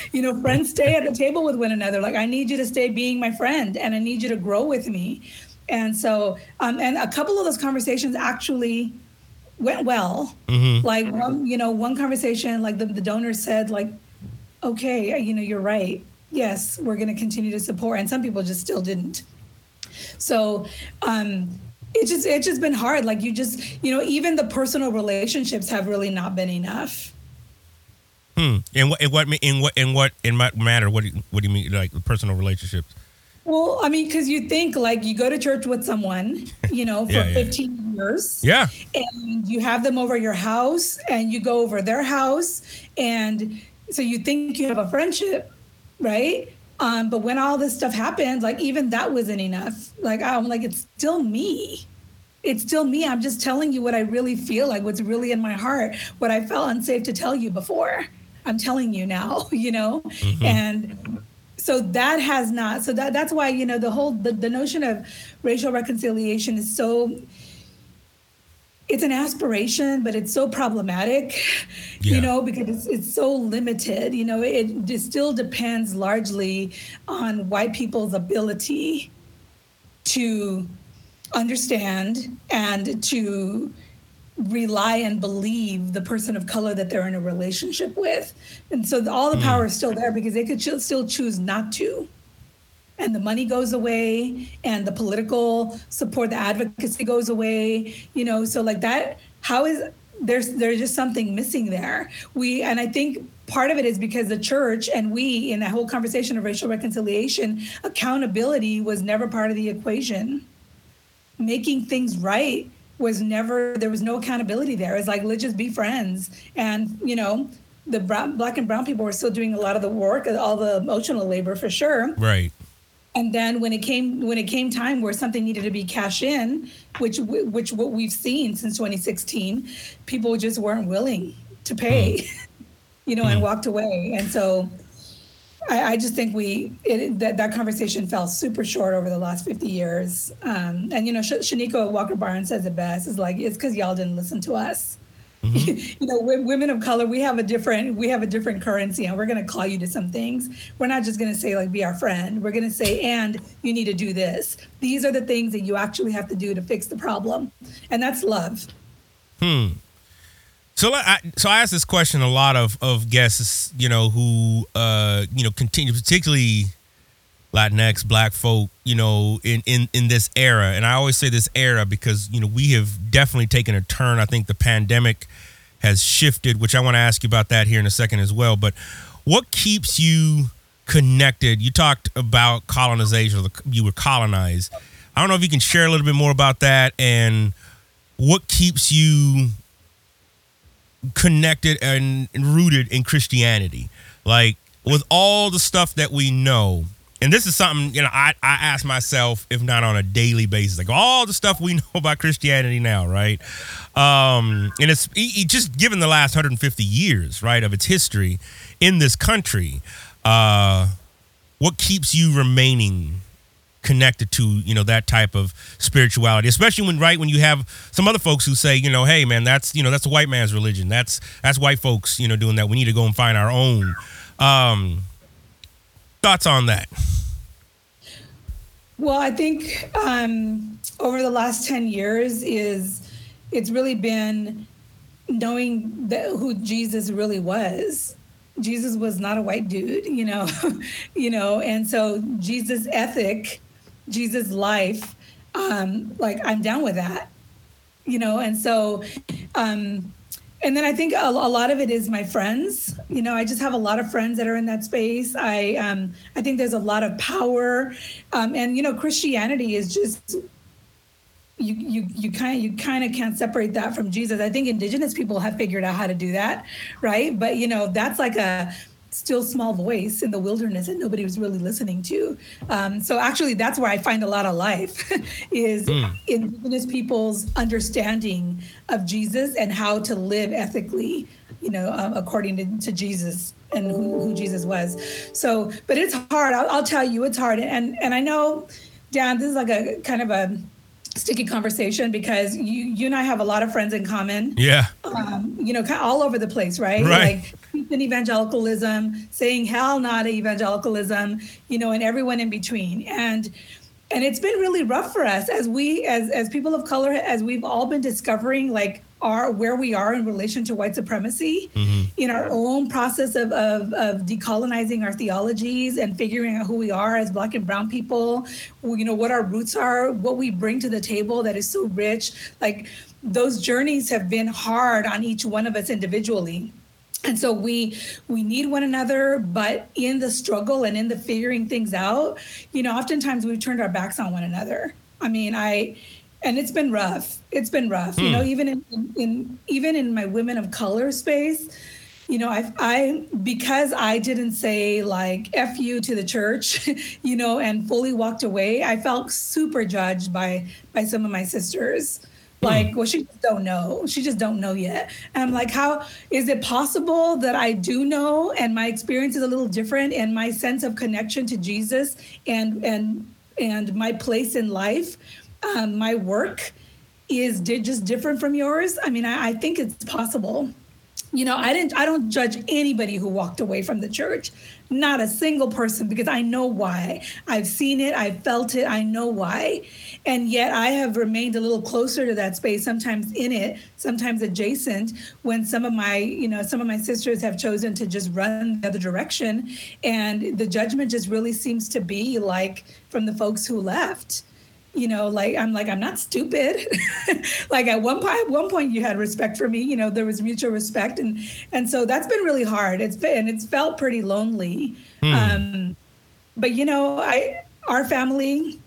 you know, friends stay at the table with one another. Like, I need you to stay being my friend and I need you to grow with me. And so, um, and a couple of those conversations actually went well. Like, one, you know, one conversation, like the, the donor said, like, okay, you know, you're right. Yes, we're going to continue to support. And some people just still didn't. So, um, it's just it's just been hard. Like you just you know even the personal relationships have really not been enough. Hmm. In what in what in what in what in what matter? What do you, what do you mean like personal relationships? Well, I mean, because you think like you go to church with someone, you know, for Yeah, yeah. 15 years. Yeah. And you have them over your house and you go over their house. And so you think you have a friendship, right? Um, but when all this stuff happened, like even that wasn't enough. Like I'm like, it's still me. It's still me. I'm just telling you what I really feel like, what's really in my heart, what I felt unsafe to tell you before. I'm telling you now, you know? And so that has not so that that's why you know the whole the, the notion of racial reconciliation is so it's an aspiration but it's so problematic Yeah. you know because it's, it's so limited you know it, it still depends largely on white people's ability to understand and to rely and believe the person of color that they're in a relationship with. And so all the hmm. power is still there because they could still choose not to. And the money goes away and the political support, the advocacy goes away, you know, so like that, how is there's there's just something missing there. We and I think part of it is because the church and we in that whole conversation of racial reconciliation, accountability was never part of the equation making things right was never there was no accountability there it's like let's just be friends and you know the brown, black and brown people were still doing a lot of the work all the emotional labor for sure Right. And then when it came when it came time where something needed to be cashed in which which what we've seen since 2016 people just weren't willing to pay you know and walked away. And so I, I just think we it, that that conversation fell super short over the last 50 years. Um, and you know Sh- Chanequa Walker Barnes says it best. Is like it's because y'all didn't listen to us you know w- women of color we have a different we have a different currency and we're going to call you to some things. We're not just going to say like be our friend. We're going to say and you need to do this. These are the things that you actually have to do to fix the problem. And that's love. Hmm. So I, so I asked this question a lot of of guests, you know, who uh, you know, continue particularly Latinx, black folk, you know, in, in in this era. And I always say this era because, you know, we have definitely taken a turn. I think the pandemic has shifted, which I want to ask you about that here in a second as well. But what keeps you connected? You talked about colonization, you were colonized. I don't know if you can share a little bit more about that and what keeps you connected and rooted in Christianity. Like with all the stuff that we know, and this is something, you know, I, I ask myself, if not on a daily basis, like all the stuff we know about Christianity now, right? Um, and it's it, it just given the last 150 years, right, of its history in this country, uh, what keeps you remaining connected to you know that type of spirituality? Especially when right when you have some other folks who say you know hey man that's you know that's a white man's religion. That's that's white folks you know doing that. We need to go and find our own. Um thoughts on that Well, I think um, over the last 10 years is it's really been knowing that who Jesus really was. Jesus was not a white dude, you know, you know, and so Jesus ethic, Jesus life, um, like I'm down with that, you know, and so um, and then I think a, a lot of it is my friends. You know, I just have a lot of friends that are in that space. I um, I think there's a lot of power, um, and you know, Christianity is just you you you kind of you kind of can't separate that from Jesus. I think indigenous people have figured out how to do that, right? But you know, that's like a still small voice in the wilderness that nobody was really listening to. Um, so actually, that's where I find a lot of life is indigenous people's understanding of Jesus and how to live ethically, you know, um, according to, to Jesus and who, who Jesus was. So, but it's hard. I'll, I'll tell you, it's hard. And and I know, Dan, this is like a kind of a sticky conversation because you you and I have a lot of friends in common yeah um, you know, all over the place, right? Right. Like in evangelicalism, saying hell not evangelicalism, you know, and everyone in between. And and it's been really rough for us as we as as people of color, as we've all been discovering like are where we are in relation to white supremacy mm-hmm. in our own process of, of, of decolonizing our theologies and figuring out who we are as black and brown people you know what our roots are what we bring to the table that is so rich. Like those journeys have been hard on each one of us individually. And so we we need one another but in the struggle and in the figuring things out you know oftentimes we've turned our backs on one another. I mean i and it's been rough. It's been rough. You hmm. know even in, in even in my women of color space you know i i because i didn't say like f you to the church you know and fully walked away i felt super judged by by some of my sisters. Hmm. Like well she just don't know. She just don't know yet. And i'm like how is it possible that i do know and my experience is a little different and my sense of connection to jesus and and and my place in life um, my work is just different from yours. I mean I, I think it's possible. You know i didn't i don't judge anybody who walked away from the church. Not a single person because i know why. I've seen it. I've felt it. I know why. And yet i have remained a little closer to that space sometimes in it sometimes adjacent when some of my you know some of my sisters have chosen to just run the other direction. And the judgment just really seems to be like from the folks who left you know like i'm like i'm not stupid. Like at one point at one point you had respect for me you know there was mutual respect. And and so that's been really hard. It's been it's felt pretty lonely. Um but you know i our family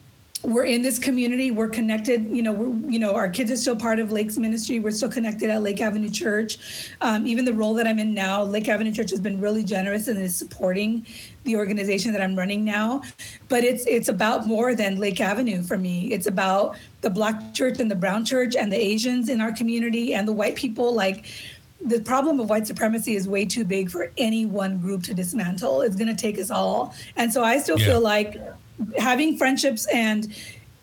we're in this community we're connected you know we're you know our kids are still part of lake's ministry we're still connected at lake avenue church um, even the role that i'm in now lake avenue church has been really generous and is supporting the organization that i'm running now but it's it's about more than lake avenue for me it's about the black church and the brown church and the asians in our community and the white people like the problem of white supremacy is way too big for any one group to dismantle. It's going to take us all. And so I still Yeah. feel like having friendships and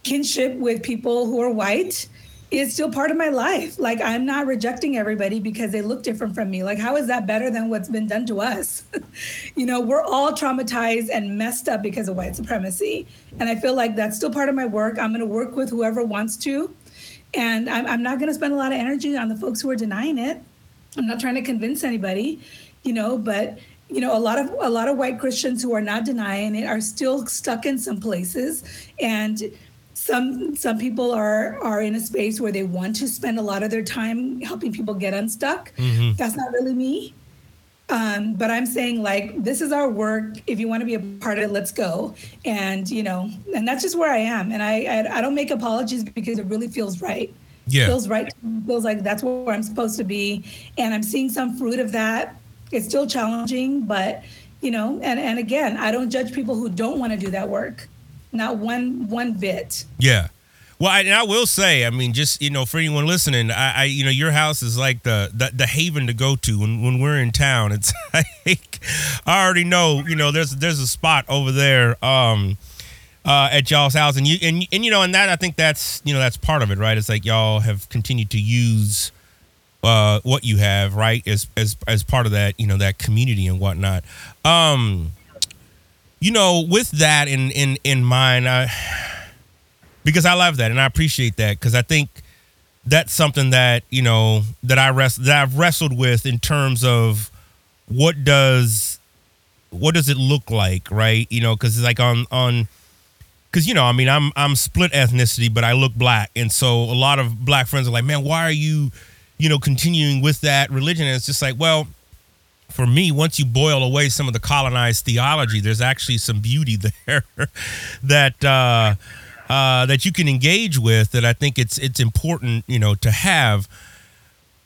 kinship with people who are white is still part of my life. Like I'm not rejecting everybody because they look different from me. Like how is that better than what's been done to us? you know, we're all traumatized and messed up because of white supremacy. And I feel like that's still part of my work. I'm going to work with whoever wants to. And I'm, I'm not going to spend a lot of energy on the folks who are denying it. I'm not trying to convince anybody, you know, but you know, a lot of a lot of white Christians who are not denying it are still stuck in some places, and some some people are are in a space where they want to spend a lot of their time helping people get unstuck. That's not really me. Um, but I'm saying like this is our work. If you want to be a part of it, let's go. And you know, and that's just where I am. And I I, I don't make apologies because it really feels right Yeah. feels right feels like that's where i'm supposed to be and i'm seeing some fruit of that it's still challenging but you know and and again i don't judge people who don't want to do that work not one one bit Yeah. Well, I, and I will say, I mean, just you know, for anyone listening, I, I you know, your house is like the, the the haven to go to when when we're in town. It's like I already know, you know, there's there's a spot over there um uh at y'all's house, and you and and you know, and that I think that's you know that's part of it, right? It's like y'all have continued to use uh what you have, right, as as as part of that, you know, that community and whatnot. Um, you know, with that in in in mind, I because I love that and I appreciate that because I think that's something that you know that I rest that I've wrestled with in terms of what does what does it look like, right? You know, because like on on because you know, I mean, I'm I'm split ethnicity, but I look black, and so a lot of black friends are like, man, why are you, you know, continuing with that religion? And it's just like, well. For me, once you boil away some of the colonized theology, there's actually some beauty there that uh, uh, that you can engage with that I think it's it's important you know to have.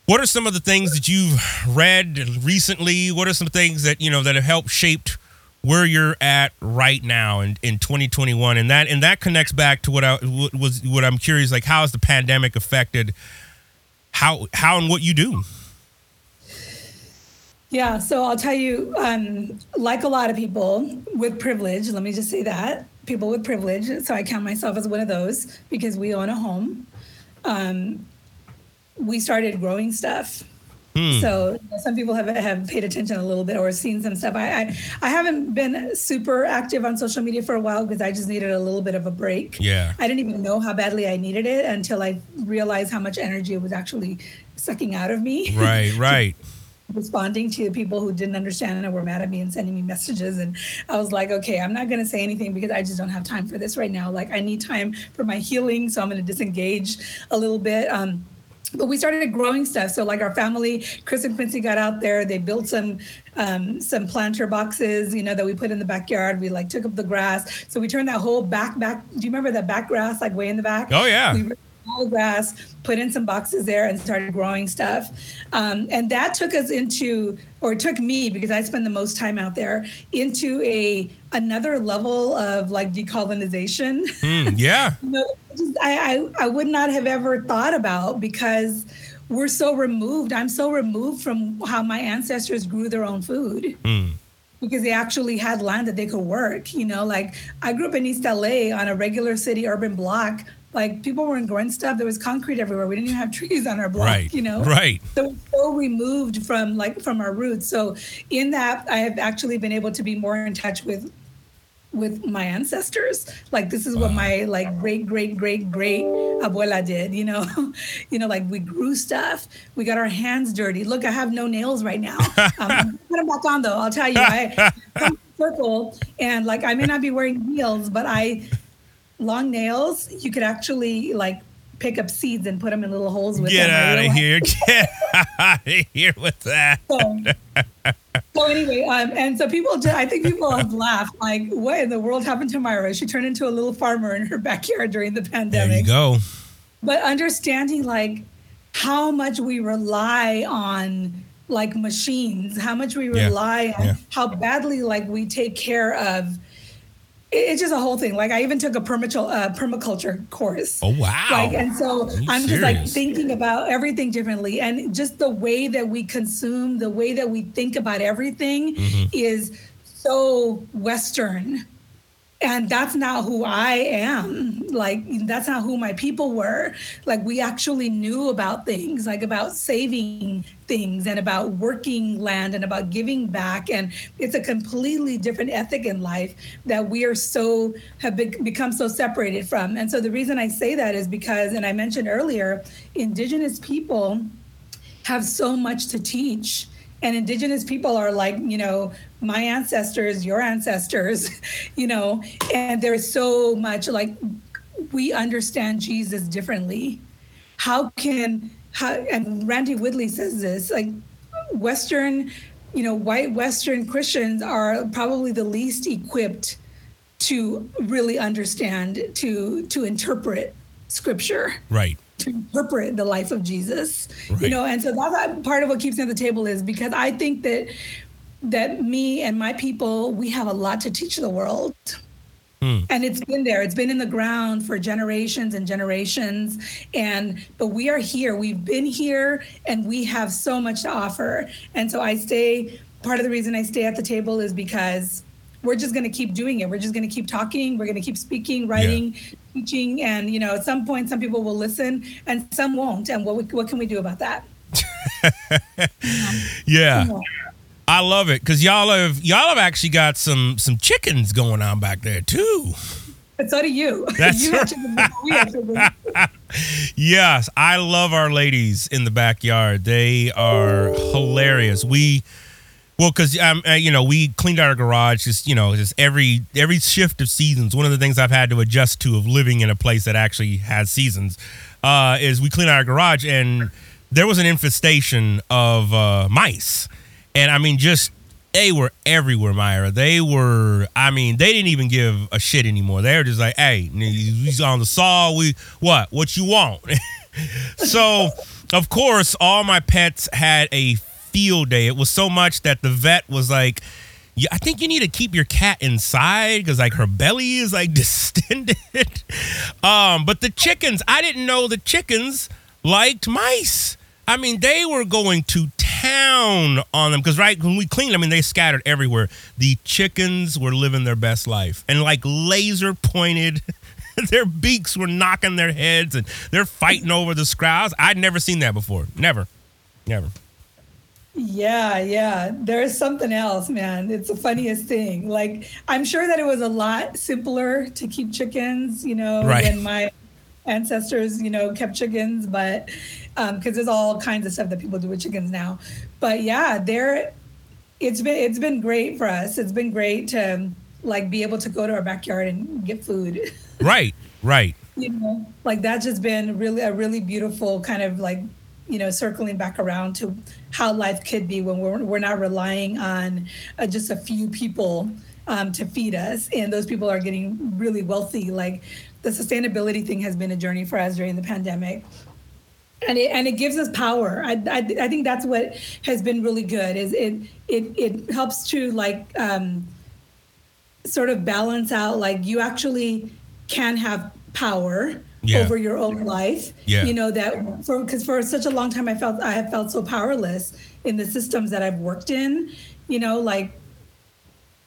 What are some of the things that you've read recently? What are some things that you know that have helped shaped where you're at right now in, in 2021? And that and that connects back to what I was what I'm curious like how has the pandemic affected how how and what you do? Yeah, so I'll tell you, um, like a lot of people with privilege, let me just say that people with privilege, so I count myself as one of those because we own a home. Um, we started growing stuff. Hmm. So you know, some people have have paid attention a little bit or seen some stuff. I, I I haven't been super active on social media for a while because I just needed a little bit of a break. Yeah. I didn't even know how badly I needed it until I realized how much energy it was actually sucking out of me. Right, right. responding to the people who didn't understand and were mad at me and sending me messages and i was like okay i'm not going to say anything because i just don't have time for this right now like i need time for my healing so i'm going to disengage a little bit um, but we started growing stuff so like our family chris and quincy got out there they built some um, some planter boxes you know that we put in the backyard we like took up the grass so we turned that whole back back do you remember that back grass like way in the back Oh, yeah. we all grass, put in some boxes there, and started growing stuff. Um, and that took us into, or took me because I spend the most time out there, into a another level of like decolonization. Hmm, yeah. you know, just, I, I I would not have ever thought about because we're so removed. I'm so removed from how my ancestors grew their own food Hmm. because they actually had land that they could work. You know, like I grew up in East LA on a regular city urban block. Like people weren't growing stuff. There was concrete everywhere. We didn't even have trees on our block. Right, You know. right. So so removed from like from our roots. So in that, I have actually been able to be more in touch with with my ancestors like this is what my like great great great great abuela did you know you know like we grew stuff we got our hands dirty look i have no nails right now um, put them back on though i'll tell you i come circle and like i may not be wearing heels but i long nails you could actually like pick up seeds and put them in little holes with Get them. Out of here. Get out of here with that. so, so anyway, um, and so people, ju- I think people have laughed like, what in the world happened to Myra? She turned into a little farmer in her backyard during the pandemic. There you go. But understanding like how much we rely on like machines, how much we Yeah, rely on yeah. how badly like we take care of. It- It's just a whole thing. Like I even took a permaculture, uh, permaculture course. Oh, wow. Like, and so I'm just like thinking about everything differently. And just the way that we consume, the way that we think about everything Mm-hmm. is so Western. And that's not who I am. Like, that's not who my people were. Like, we actually knew about things, like about saving things and about working land and about giving back. And it's a completely different ethic in life that we are so, have be- become so separated from. And so the reason I say that is because, and I mentioned earlier, Indigenous people have so much to teach. And indigenous people are like, you know, my ancestors, your ancestors, you know, and there's so much like we understand Jesus differently. How can how and Randy Woodley says this, like Western, you know, white Western Christians are probably the least equipped to really understand, to to interpret scripture Right. to interpret the life of Jesus. Right. You know, and so that's uh, part of what keeps me at the table is because I think that that me and my people, we have a lot to teach the world. Hmm. And it's been there. It's been in the ground for generations and generations. And but we are here. We've been here and we have so much to offer. And so I stay part of the reason I stay at the table is because we're just going to keep doing it. We're just going to keep talking. We're going to keep speaking, writing, teaching, and you know, at some point, some people will listen and some won't. And what we, what can we do about that? Yeah. Yeah. I love it because y'all have y'all have actually got some some chickens going on back there too. But so do you. That's you have to, we have Yes, I love our ladies in the backyard. They are hilarious. We well, because um, uh, you know, we cleaned out our garage. Just you know, just every every shift of seasons. One of the things I've had to adjust to of living in a place that actually has seasons uh, is we clean out our garage, and there was an infestation of uh, mice, and I mean, just they were everywhere, Myra. They were. I mean, they didn't even give a shit anymore. They were just like, "Hey, he's on the saw. We what? What you want?" so, of course, all my pets had a field day. It was so much that the vet was like, yeah, I think you need to keep your cat inside because like her belly is like distended. um, but the chickens, I didn't know the chickens liked mice. I mean, they were going to town on them because right when we cleaned them, I mean, they scattered everywhere. The chickens were living their best life and like laser pointed. their beaks were knocking their heads and they're fighting over the scraws. I'd never seen that before. Never. Never. Yeah, yeah. There's something else, man. It's the funniest thing. Like, I'm sure that it was a lot simpler to keep chickens, you know, Right. when my ancestors, you know, kept chickens, but because there's all kinds of stuff that people do with chickens now. But yeah, there, it's been it's been great for us. It's been great to like be able to go to our backyard and get food. Right, right. you know like that's just been really a really beautiful kind of like you know circling back around to how life could be when we're, we're not relying on uh, just a few people um, to feed us and those people are getting really wealthy like the sustainability thing has been a journey for us during the pandemic. And it, and it gives us power. I, I, I think that's what has been really good is it it, it helps to like um, sort of balance out like you actually can have power Yeah. over your own life. Yeah. you know that for because for such a long time i felt i have felt so powerless in the systems that i've worked in. You know like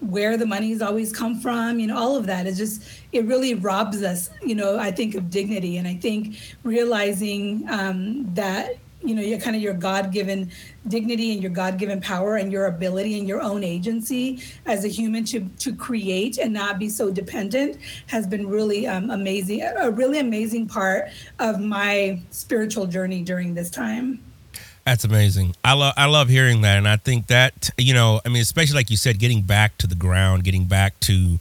where the money's always come from you know all of that. Is just it really robs us you know i think of dignity. And i think realizing um, that you know your kind of your god-given dignity and your god-given power and your ability and your own agency as a human to to create and not be so dependent has been really um, amazing a really amazing part of my spiritual journey during this time That's amazing. I love I love hearing that, and I think that you know, I mean, especially like you said, getting back to the ground, getting back to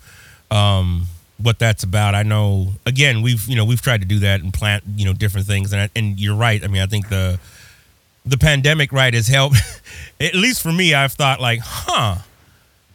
um, what that's about. I know. Again, we've you know we've tried to do that and plant you know different things, and I, and you're right. I mean, I think the the pandemic right has helped. At least for me, I've thought like, huh.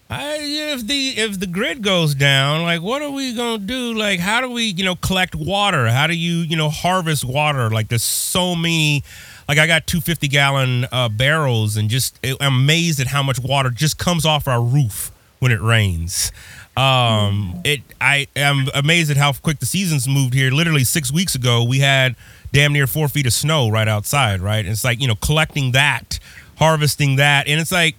I, if the if the grid goes down, like what are we gonna do? Like how do we you know collect water? How do you you know harvest water? Like there's so many. Like I got two 50 gallon uh, barrels, and just I'm amazed at how much water just comes off our roof when it rains. Um, it I am amazed at how quick the seasons moved here. Literally six weeks ago, we had damn near four feet of snow right outside. Right, and it's like you know collecting that, harvesting that, and it's like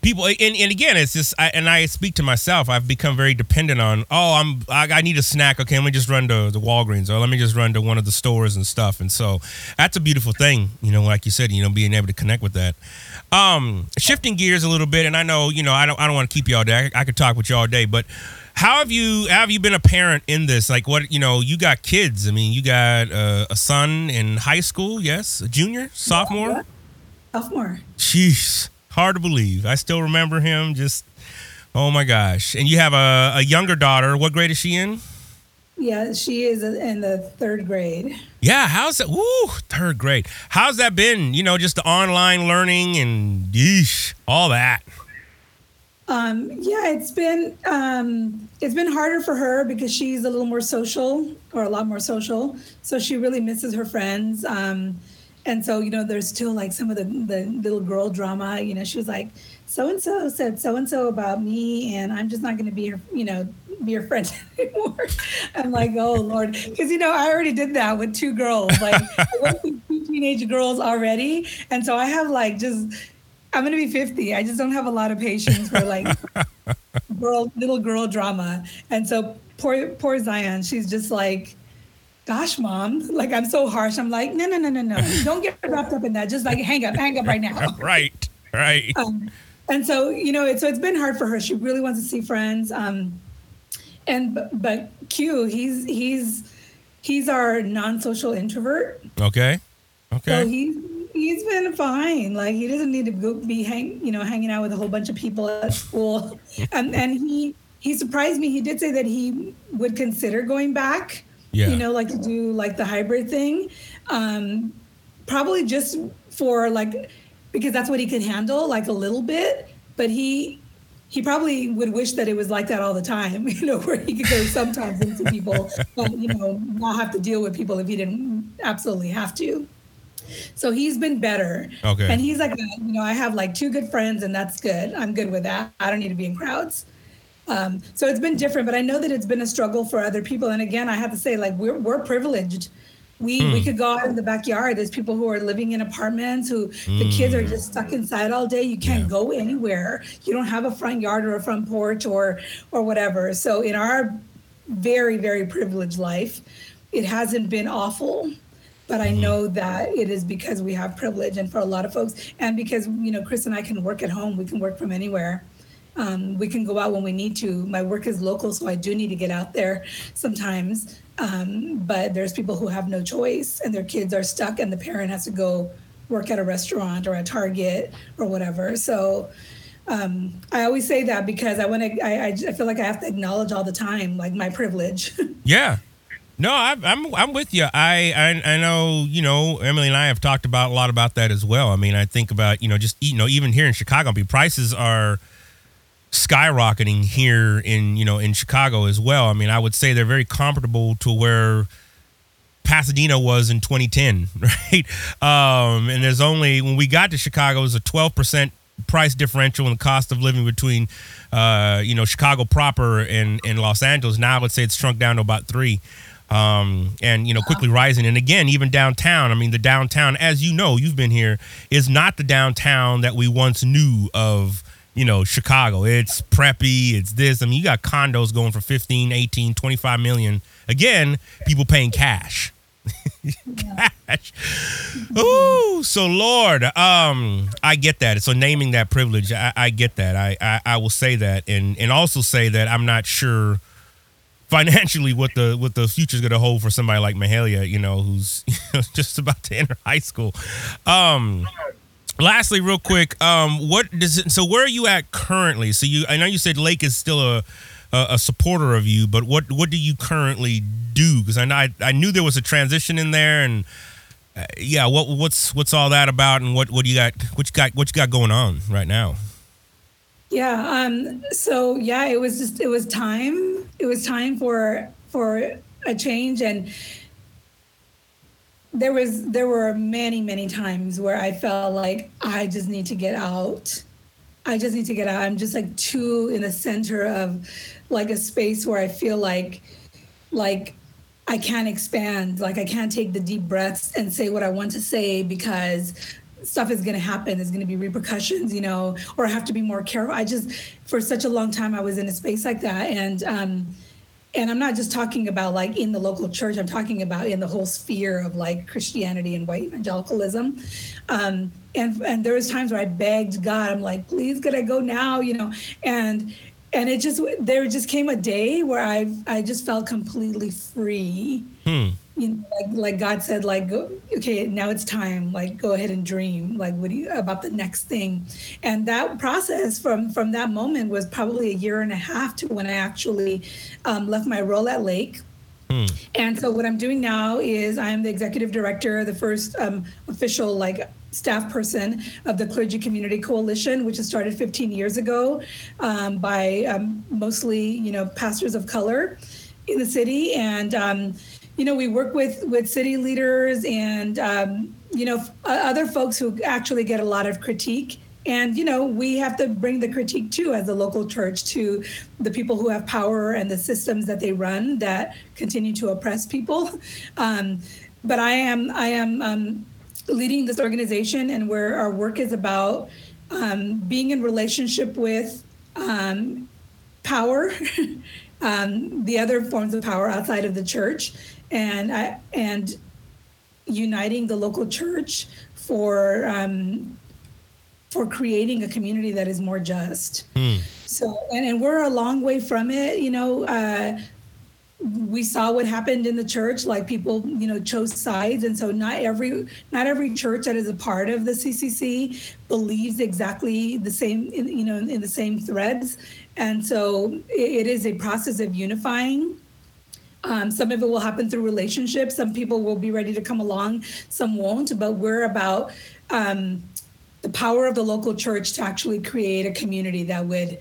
people and, and again it's just I, and i speak to myself. I've become very dependent on oh i'm i, I need a snack. Okay let me just run to the walgreens or let me just run to one of the stores and stuff. And so that's a beautiful thing you know like you said you know being able to connect with that. Um shifting gears a little bit and i know you know i don't i don't want to keep you all day I, I could talk with you all day but how have you how have you been a parent in this? Like what you know you got kids. I mean you got uh, a son in high school yes? A junior? Sophomore? sophomore. Jeez, hard to believe. I still remember him. Just, oh my gosh. And you have a, a younger daughter. What grade is she in? yeah she is in the third grade Yeah, how's that? Woo, third grade. How's that been? You know, just the online learning and yeesh, all that. Um, yeah, it's been um, it's been harder for her because she's a little more social or a lot more social. So she really misses her friends. Um, and so you know, there's still like some of the the little girl drama. You know, she was like, so and so said so and so about me, and I'm just not going to be your you know be your friend anymore. I'm like, oh lord, because you know I already did that with two girls, like I went through two teenage girls already, and so I have like just I'm gonna be 50. I just don't have a lot of patience for like girl, little girl drama. And so poor, poor Zion, she's just like, "Gosh, mom, like I'm so harsh." I'm like, "No, no, no, no, no, don't get wrapped up in that. Just like hang up, hang up right now." Right, right. Um, and so you know, it's so it's been hard for her. She really wants to see friends. Um, and but, but Q, he's he's he's our non-social introvert. Okay, So okay. he's he's been fine. Like he doesn't need to go be hang you know hanging out with a whole bunch of people at school. and and he he surprised me. He did say that he would consider going back. Yeah. You know, like to do like the hybrid thing. Um, probably just for like because that's what he can handle, like a little bit. But he he probably would wish that it was like that all the time, you know, where he could go sometimes into people, but you know, not have to deal with people if he didn't absolutely have to. So he's been better. Okay. And he's like, you know, I have like two good friends, and that's good. I'm good with that. I don't need to be in crowds. Um, so it's been different, but I know that it's been a struggle for other people. And again, I have to say, like, we're we're privileged. We we hmm. could go out in the backyard. There's people who are living in apartments who the kids are just stuck hmm. inside all day. You can't go anywhere. You don't have a front yard or a front porch or or whatever. So in our very very privileged life, it hasn't been awful but I hmm. know that it is because we have privilege, and for a lot of folks, and because you know, Chris and I can work at home. We can work from anywhere. Um, we can go out when we need to. My work is local, so I do need to get out there sometimes. Um, but there's people who have no choice, and their kids are stuck, and the parent has to go work at a restaurant or a Target or whatever. So um, I always say that because I want to. I, I feel like I have to acknowledge all the time, like my privilege. yeah. No, I, I'm I'm with you. I, I I know you know Emily and I have talked about a lot about that as well. I mean, I think about you know just you know even here in Chicago, I mean, prices are skyrocketing here in you know in Chicago as well. I mean, I would say they're very comparable to where Pasadena was in 2010, right? Um, and there's only when we got to Chicago, it was a 12 percent price differential in the cost of living between uh, you know Chicago proper and and Los Angeles. Now I would say it's shrunk down to about three. Um, and you know quickly rising and again even downtown i mean the downtown as you know you've been here is not the downtown that we once knew of you know, Chicago. It's preppy, it's this. I mean, you got condos going for 15, 18, 25 million. Again, people paying cash. cash. Ooh, so Lord, um, I get that. So naming that privilege, I, I get that. I, I, I will say that and and also say that I'm not sure financially what the what the future is going to hold for somebody like Mahalia, you know, who's you know, just about to enter high school. Um, lastly, real quick, um, what does it? So where are you at currently? So you, I know you said Lake is still a a, a supporter of you, but what what do you currently do? Because I know I, I knew there was a transition in there, and uh, yeah, what what's what's all that about, and what what do you got? What you got? What you got going on right now? Yeah. Um. So yeah, it was just it was time. It was time for for a change and there was there were many many times where i felt like i just need to get out. I just need to get out. I'm just like too in the center of like a space where i feel like like i can't expand. Like i can't take the deep breaths and say what i want to say because stuff is going to happen. There's going to be repercussions you know or i have to be more careful. I just for such a long time i was in a space like that. And um and I'm not just talking about like in the local church, I'm talking about in the whole sphere of like Christianity and white evangelicalism. Um, and and there was times where I begged God, I'm like, please could I go now, you know? And and it just there just came a day where I I just felt completely free. Hmm you know, like like God said, like go, okay, now it's time. Like go ahead and dream. Like what do you about the next thing? And that process from from that moment was probably a year and a half to when I actually um, left my role at Lake. Hmm. And so what I'm doing now is I'm the executive director, the first um, official like staff person of the Clergy Community Coalition, which was started 15 years ago um, by um, mostly you know pastors of color in the city and um, you know, we work with with city leaders and um, you know other folks who actually get a lot of critique. And you know, we have to bring the critique too, as a local church, to the people who have power and the systems that they run that continue to oppress people. Um, but I am I am um, leading this organization, and where our work is about um, being in relationship with um, power, um, the other forms of power outside of the church, and I, and uniting the local church for um, for creating a community that is more just. Mm. So, and, and we're a long way from it. You know, uh, we saw what happened in the church. Like people, you know, chose sides, and so not every not every church that is a part of the CCC believes exactly the same. In, you know, in the same threads, and so it, it is a process of unifying um, some of it will happen through relationships. Some people will be ready to come along, some won't. But we're about um, the power of the local church to actually create a community that would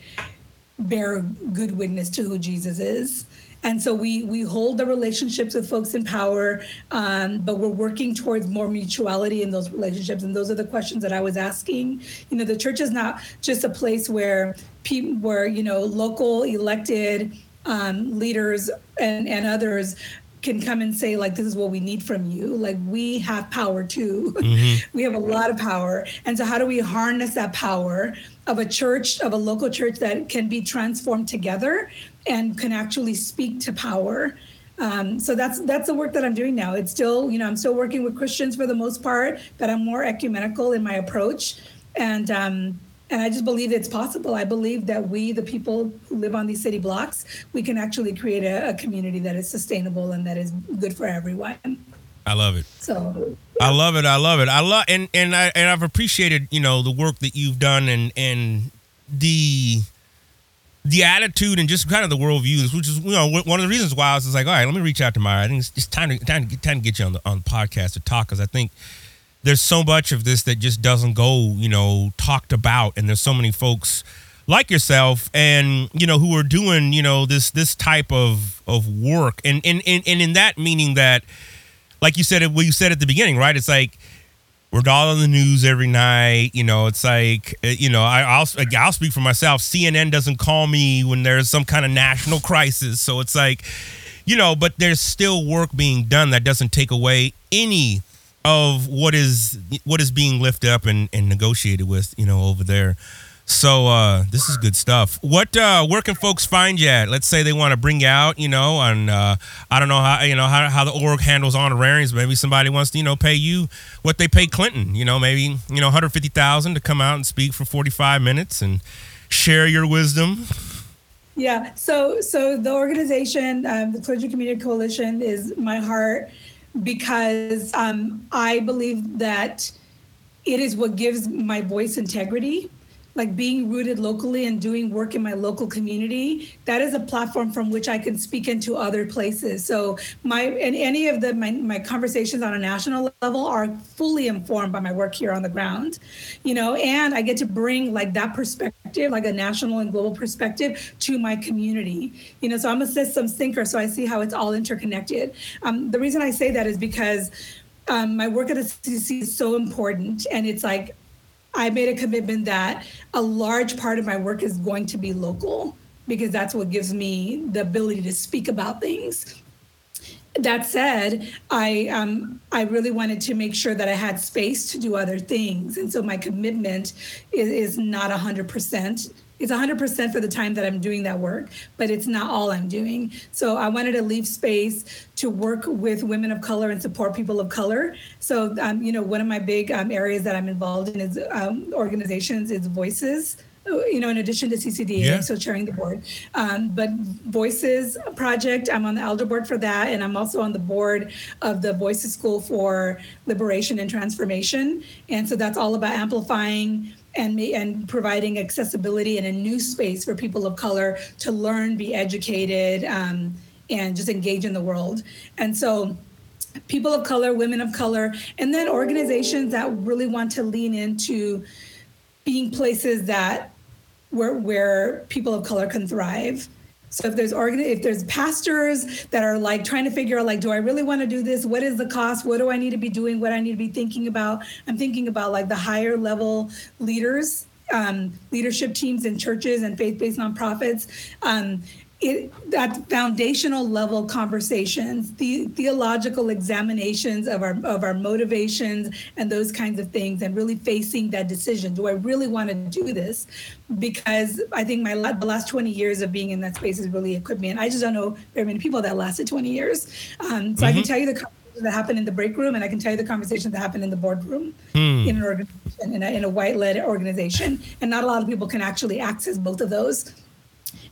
bear good witness to who Jesus is. And so we we hold the relationships with folks in power, um, but we're working towards more mutuality in those relationships. And those are the questions that I was asking. You know, the church is not just a place where people, where you know, local elected um, leaders and, and others can come and say like this is what we need from you. Like we have power too. Mm-hmm. we have a lot of power. And so how do we harness that power of a church of a local church that can be transformed together and can actually speak to power? Um, so that's that's the work that I'm doing now. It's still, you know, I'm still working with Christians for the most part, but I'm more ecumenical in my approach, and um, and I just believe it's possible. I believe that we, the people who live on these city blocks, we can actually create a, a community that is sustainable and that is good for everyone. I love it. So I love it. I love it. I love and and I and I've appreciated you know the work that you've done and and the the attitude and just kind of the worldviews, which is you know one of the reasons why I was like, all right, let me reach out to Myra. I think it's, it's time to time to get, time to get you on the on the podcast to talk because I think there's so much of this that just doesn't go you know talked about, and there's so many folks like yourself and you know who are doing you know this this type of of work and and and, and in that meaning that like you said it well you said at the beginning right it's like we're all on the news every night. You know, it's like, uh, you know, I, I'll, I'll speak for myself. CNN doesn't call me when there's some kind of national crisis. So it's like, you know, but there's still work being done that doesn't take away any of what is what is being lifted up and, and negotiated with, you know, over there. So uh, this is good stuff. What uh, where can folks find you at? Let's say they want to bring you out, you know, on uh, I don't know how you know how, how the org handles honorariums. Maybe somebody wants to you know pay you what they pay Clinton. You know, maybe you know 150,000 to come out and speak for 45 minutes and share your wisdom. Yeah. So so the organization, um, the Clergy Community Coalition, is my heart because um, I believe that it is what gives my voice integrity like being rooted locally and doing work in my local community that is a platform from which i can speak into other places. So my and any of the my, my conversations on a national level are fully informed by my work here on the ground you know and i get to bring like that perspective like a national and global perspective to my community. You know so i'm a systems thinker so i see how it's all interconnected. Um, the reason i say that is because um, my work at the CCC is so important and it's like I made a commitment that a large part of my work is going to be local because that's what gives me the ability to speak about things. That said, I um, I really wanted to make sure that I had space to do other things, and so my commitment is, is not hundred percent it's 100% for the time that I'm doing that work, but it's not all I'm doing. So I wanted to leave space to work with women of color and support people of color. So, um, you know, one of my big um, areas that I'm involved in is um, organizations, is voices you know, in addition to CCDA, yeah. so chairing the board. Um, but Voices Project, I'm on the elder board for that, and I'm also on the board of the Voices School for Liberation and Transformation. And so that's all about amplifying and me and providing accessibility in a new space for people of color to learn, be educated, um, and just engage in the world. And so people of color, women of color, and then organizations that really want to lean into being places that where where people of color can thrive. So if there's organ, if there's pastors that are like trying to figure out like, do I really want to do this? What is the cost? What do I need to be doing? What I need to be thinking about? I'm thinking about like the higher level leaders, um, leadership teams in churches and faith-based nonprofits. Um, it, that foundational level conversations, the theological examinations of our of our motivations and those kinds of things, and really facing that decision: Do I really want to do this? Because I think my the last 20 years of being in that space has really equipped me, and I just don't know very many people that lasted 20 years. Um, so mm-hmm. I can mm-hmm. tell you the conversations that happened in the break room, and I can tell you the conversations that happened in the boardroom hmm. in an organization, in a, in a white-led organization, and not a lot of people can actually access both of those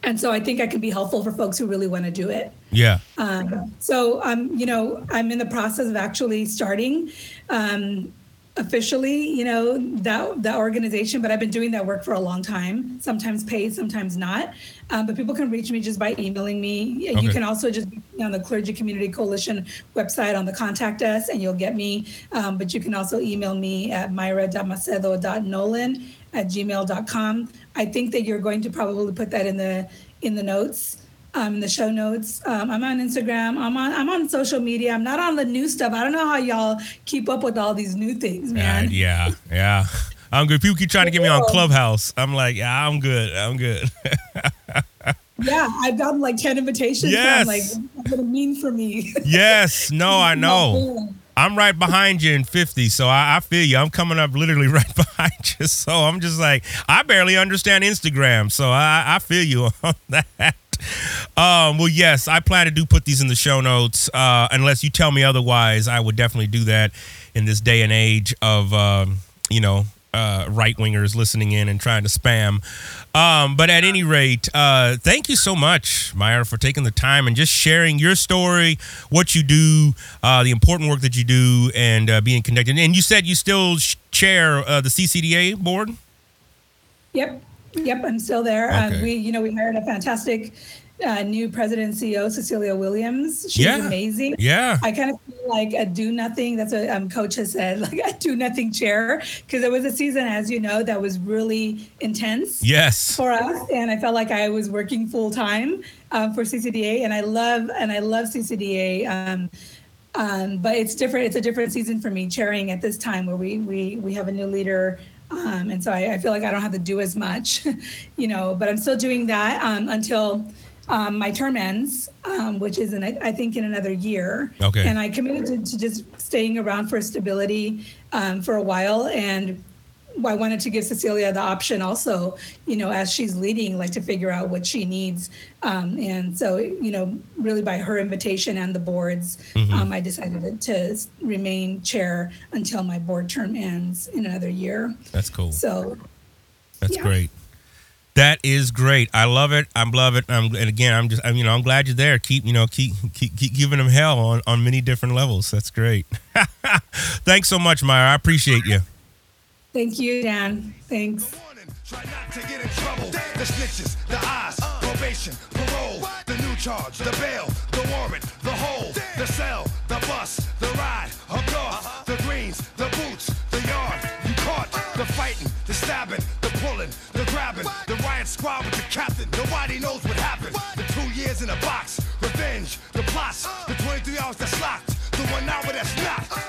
and so I think I can be helpful for folks who really want to do it. Yeah. Um, so I'm, um, you know, I'm in the process of actually starting um, officially, you know, that that organization. But I've been doing that work for a long time. Sometimes paid, sometimes not. Um, but people can reach me just by emailing me. Okay. You can also just be on the Clergy Community Coalition website on the contact us, and you'll get me. Um, but you can also email me at myra.macedo.nolan at gmail.com. I think that you're going to probably put that in the in the notes, um, in the show notes. Um, I'm on Instagram. I'm on I'm on social media. I'm not on the new stuff. I don't know how y'all keep up with all these new things, man. Uh, yeah, yeah. I'm good. People keep trying to get me on Clubhouse. I'm like, yeah, I'm good. I'm good. yeah, I've gotten like 10 invitations. Yes. I'm like, what it mean for me? Yes. No, I know. I'm right behind you in 50, so I, I, feel you. I'm coming up literally right behind you. So I'm just like, I barely understand Instagram, so I, I feel you on that. Um, well, yes, I plan to do put these in the show notes. Uh, unless you tell me otherwise, I would definitely do that in this day and age of, um, you know, uh, right wingers listening in and trying to spam. Um, but at any rate, uh, thank you so much, Myra, for taking the time and just sharing your story, what you do, uh, the important work that you do, and uh, being connected. And you said you still chair uh, the CCDA board. Yep, yep, I'm still there. Okay. we, you know, we hired a fantastic uh, new president and CEO Cecilia Williams. She's yeah. amazing. Yeah. I kind of feel like a do nothing. That's what um, coach has said, like a do nothing chair, because it was a season, as you know, that was really intense. Yes. For us, and I felt like I was working full time um, for CCDA, and I love and I love CCDA. Um, um, but it's different. It's a different season for me chairing at this time where we we we have a new leader. Um, and so I, I, feel like I don't have to do as much, you know, but I'm still doing that um, until um, my term ends, um, which is in I think in another year. Okay. And I committed to, to just staying around for stability um, for a while, and I wanted to give Cecilia the option also, you know, as she's leading, like to figure out what she needs. Um, and so, you know, really by her invitation and the board's, mm-hmm. Um, I decided to remain chair until my board term ends in another year. That's cool. So. That's yeah. great. That is great. I love it. I love it. I'm, and again, I'm just, I'm, you know, I'm glad you're there. Keep, you know, keep, keep, keep giving them hell on, on many different levels. That's great. Thanks so much, Myra. I appreciate you. Thank you, Dan. Thanks. Try not to get in trouble. The snitches, the eyes, probation, parole, the new charge, the bail, the warrant, the hole, the cell, the bus, the ride, a car, the greens, the boots, the yard, you caught, the fighting, the stabbing, the pulling, the grabbing, squad with the captain. Nobody knows what happened. The two years in a box, revenge, the plots, the 23 hours that's locked, the one hour that's not.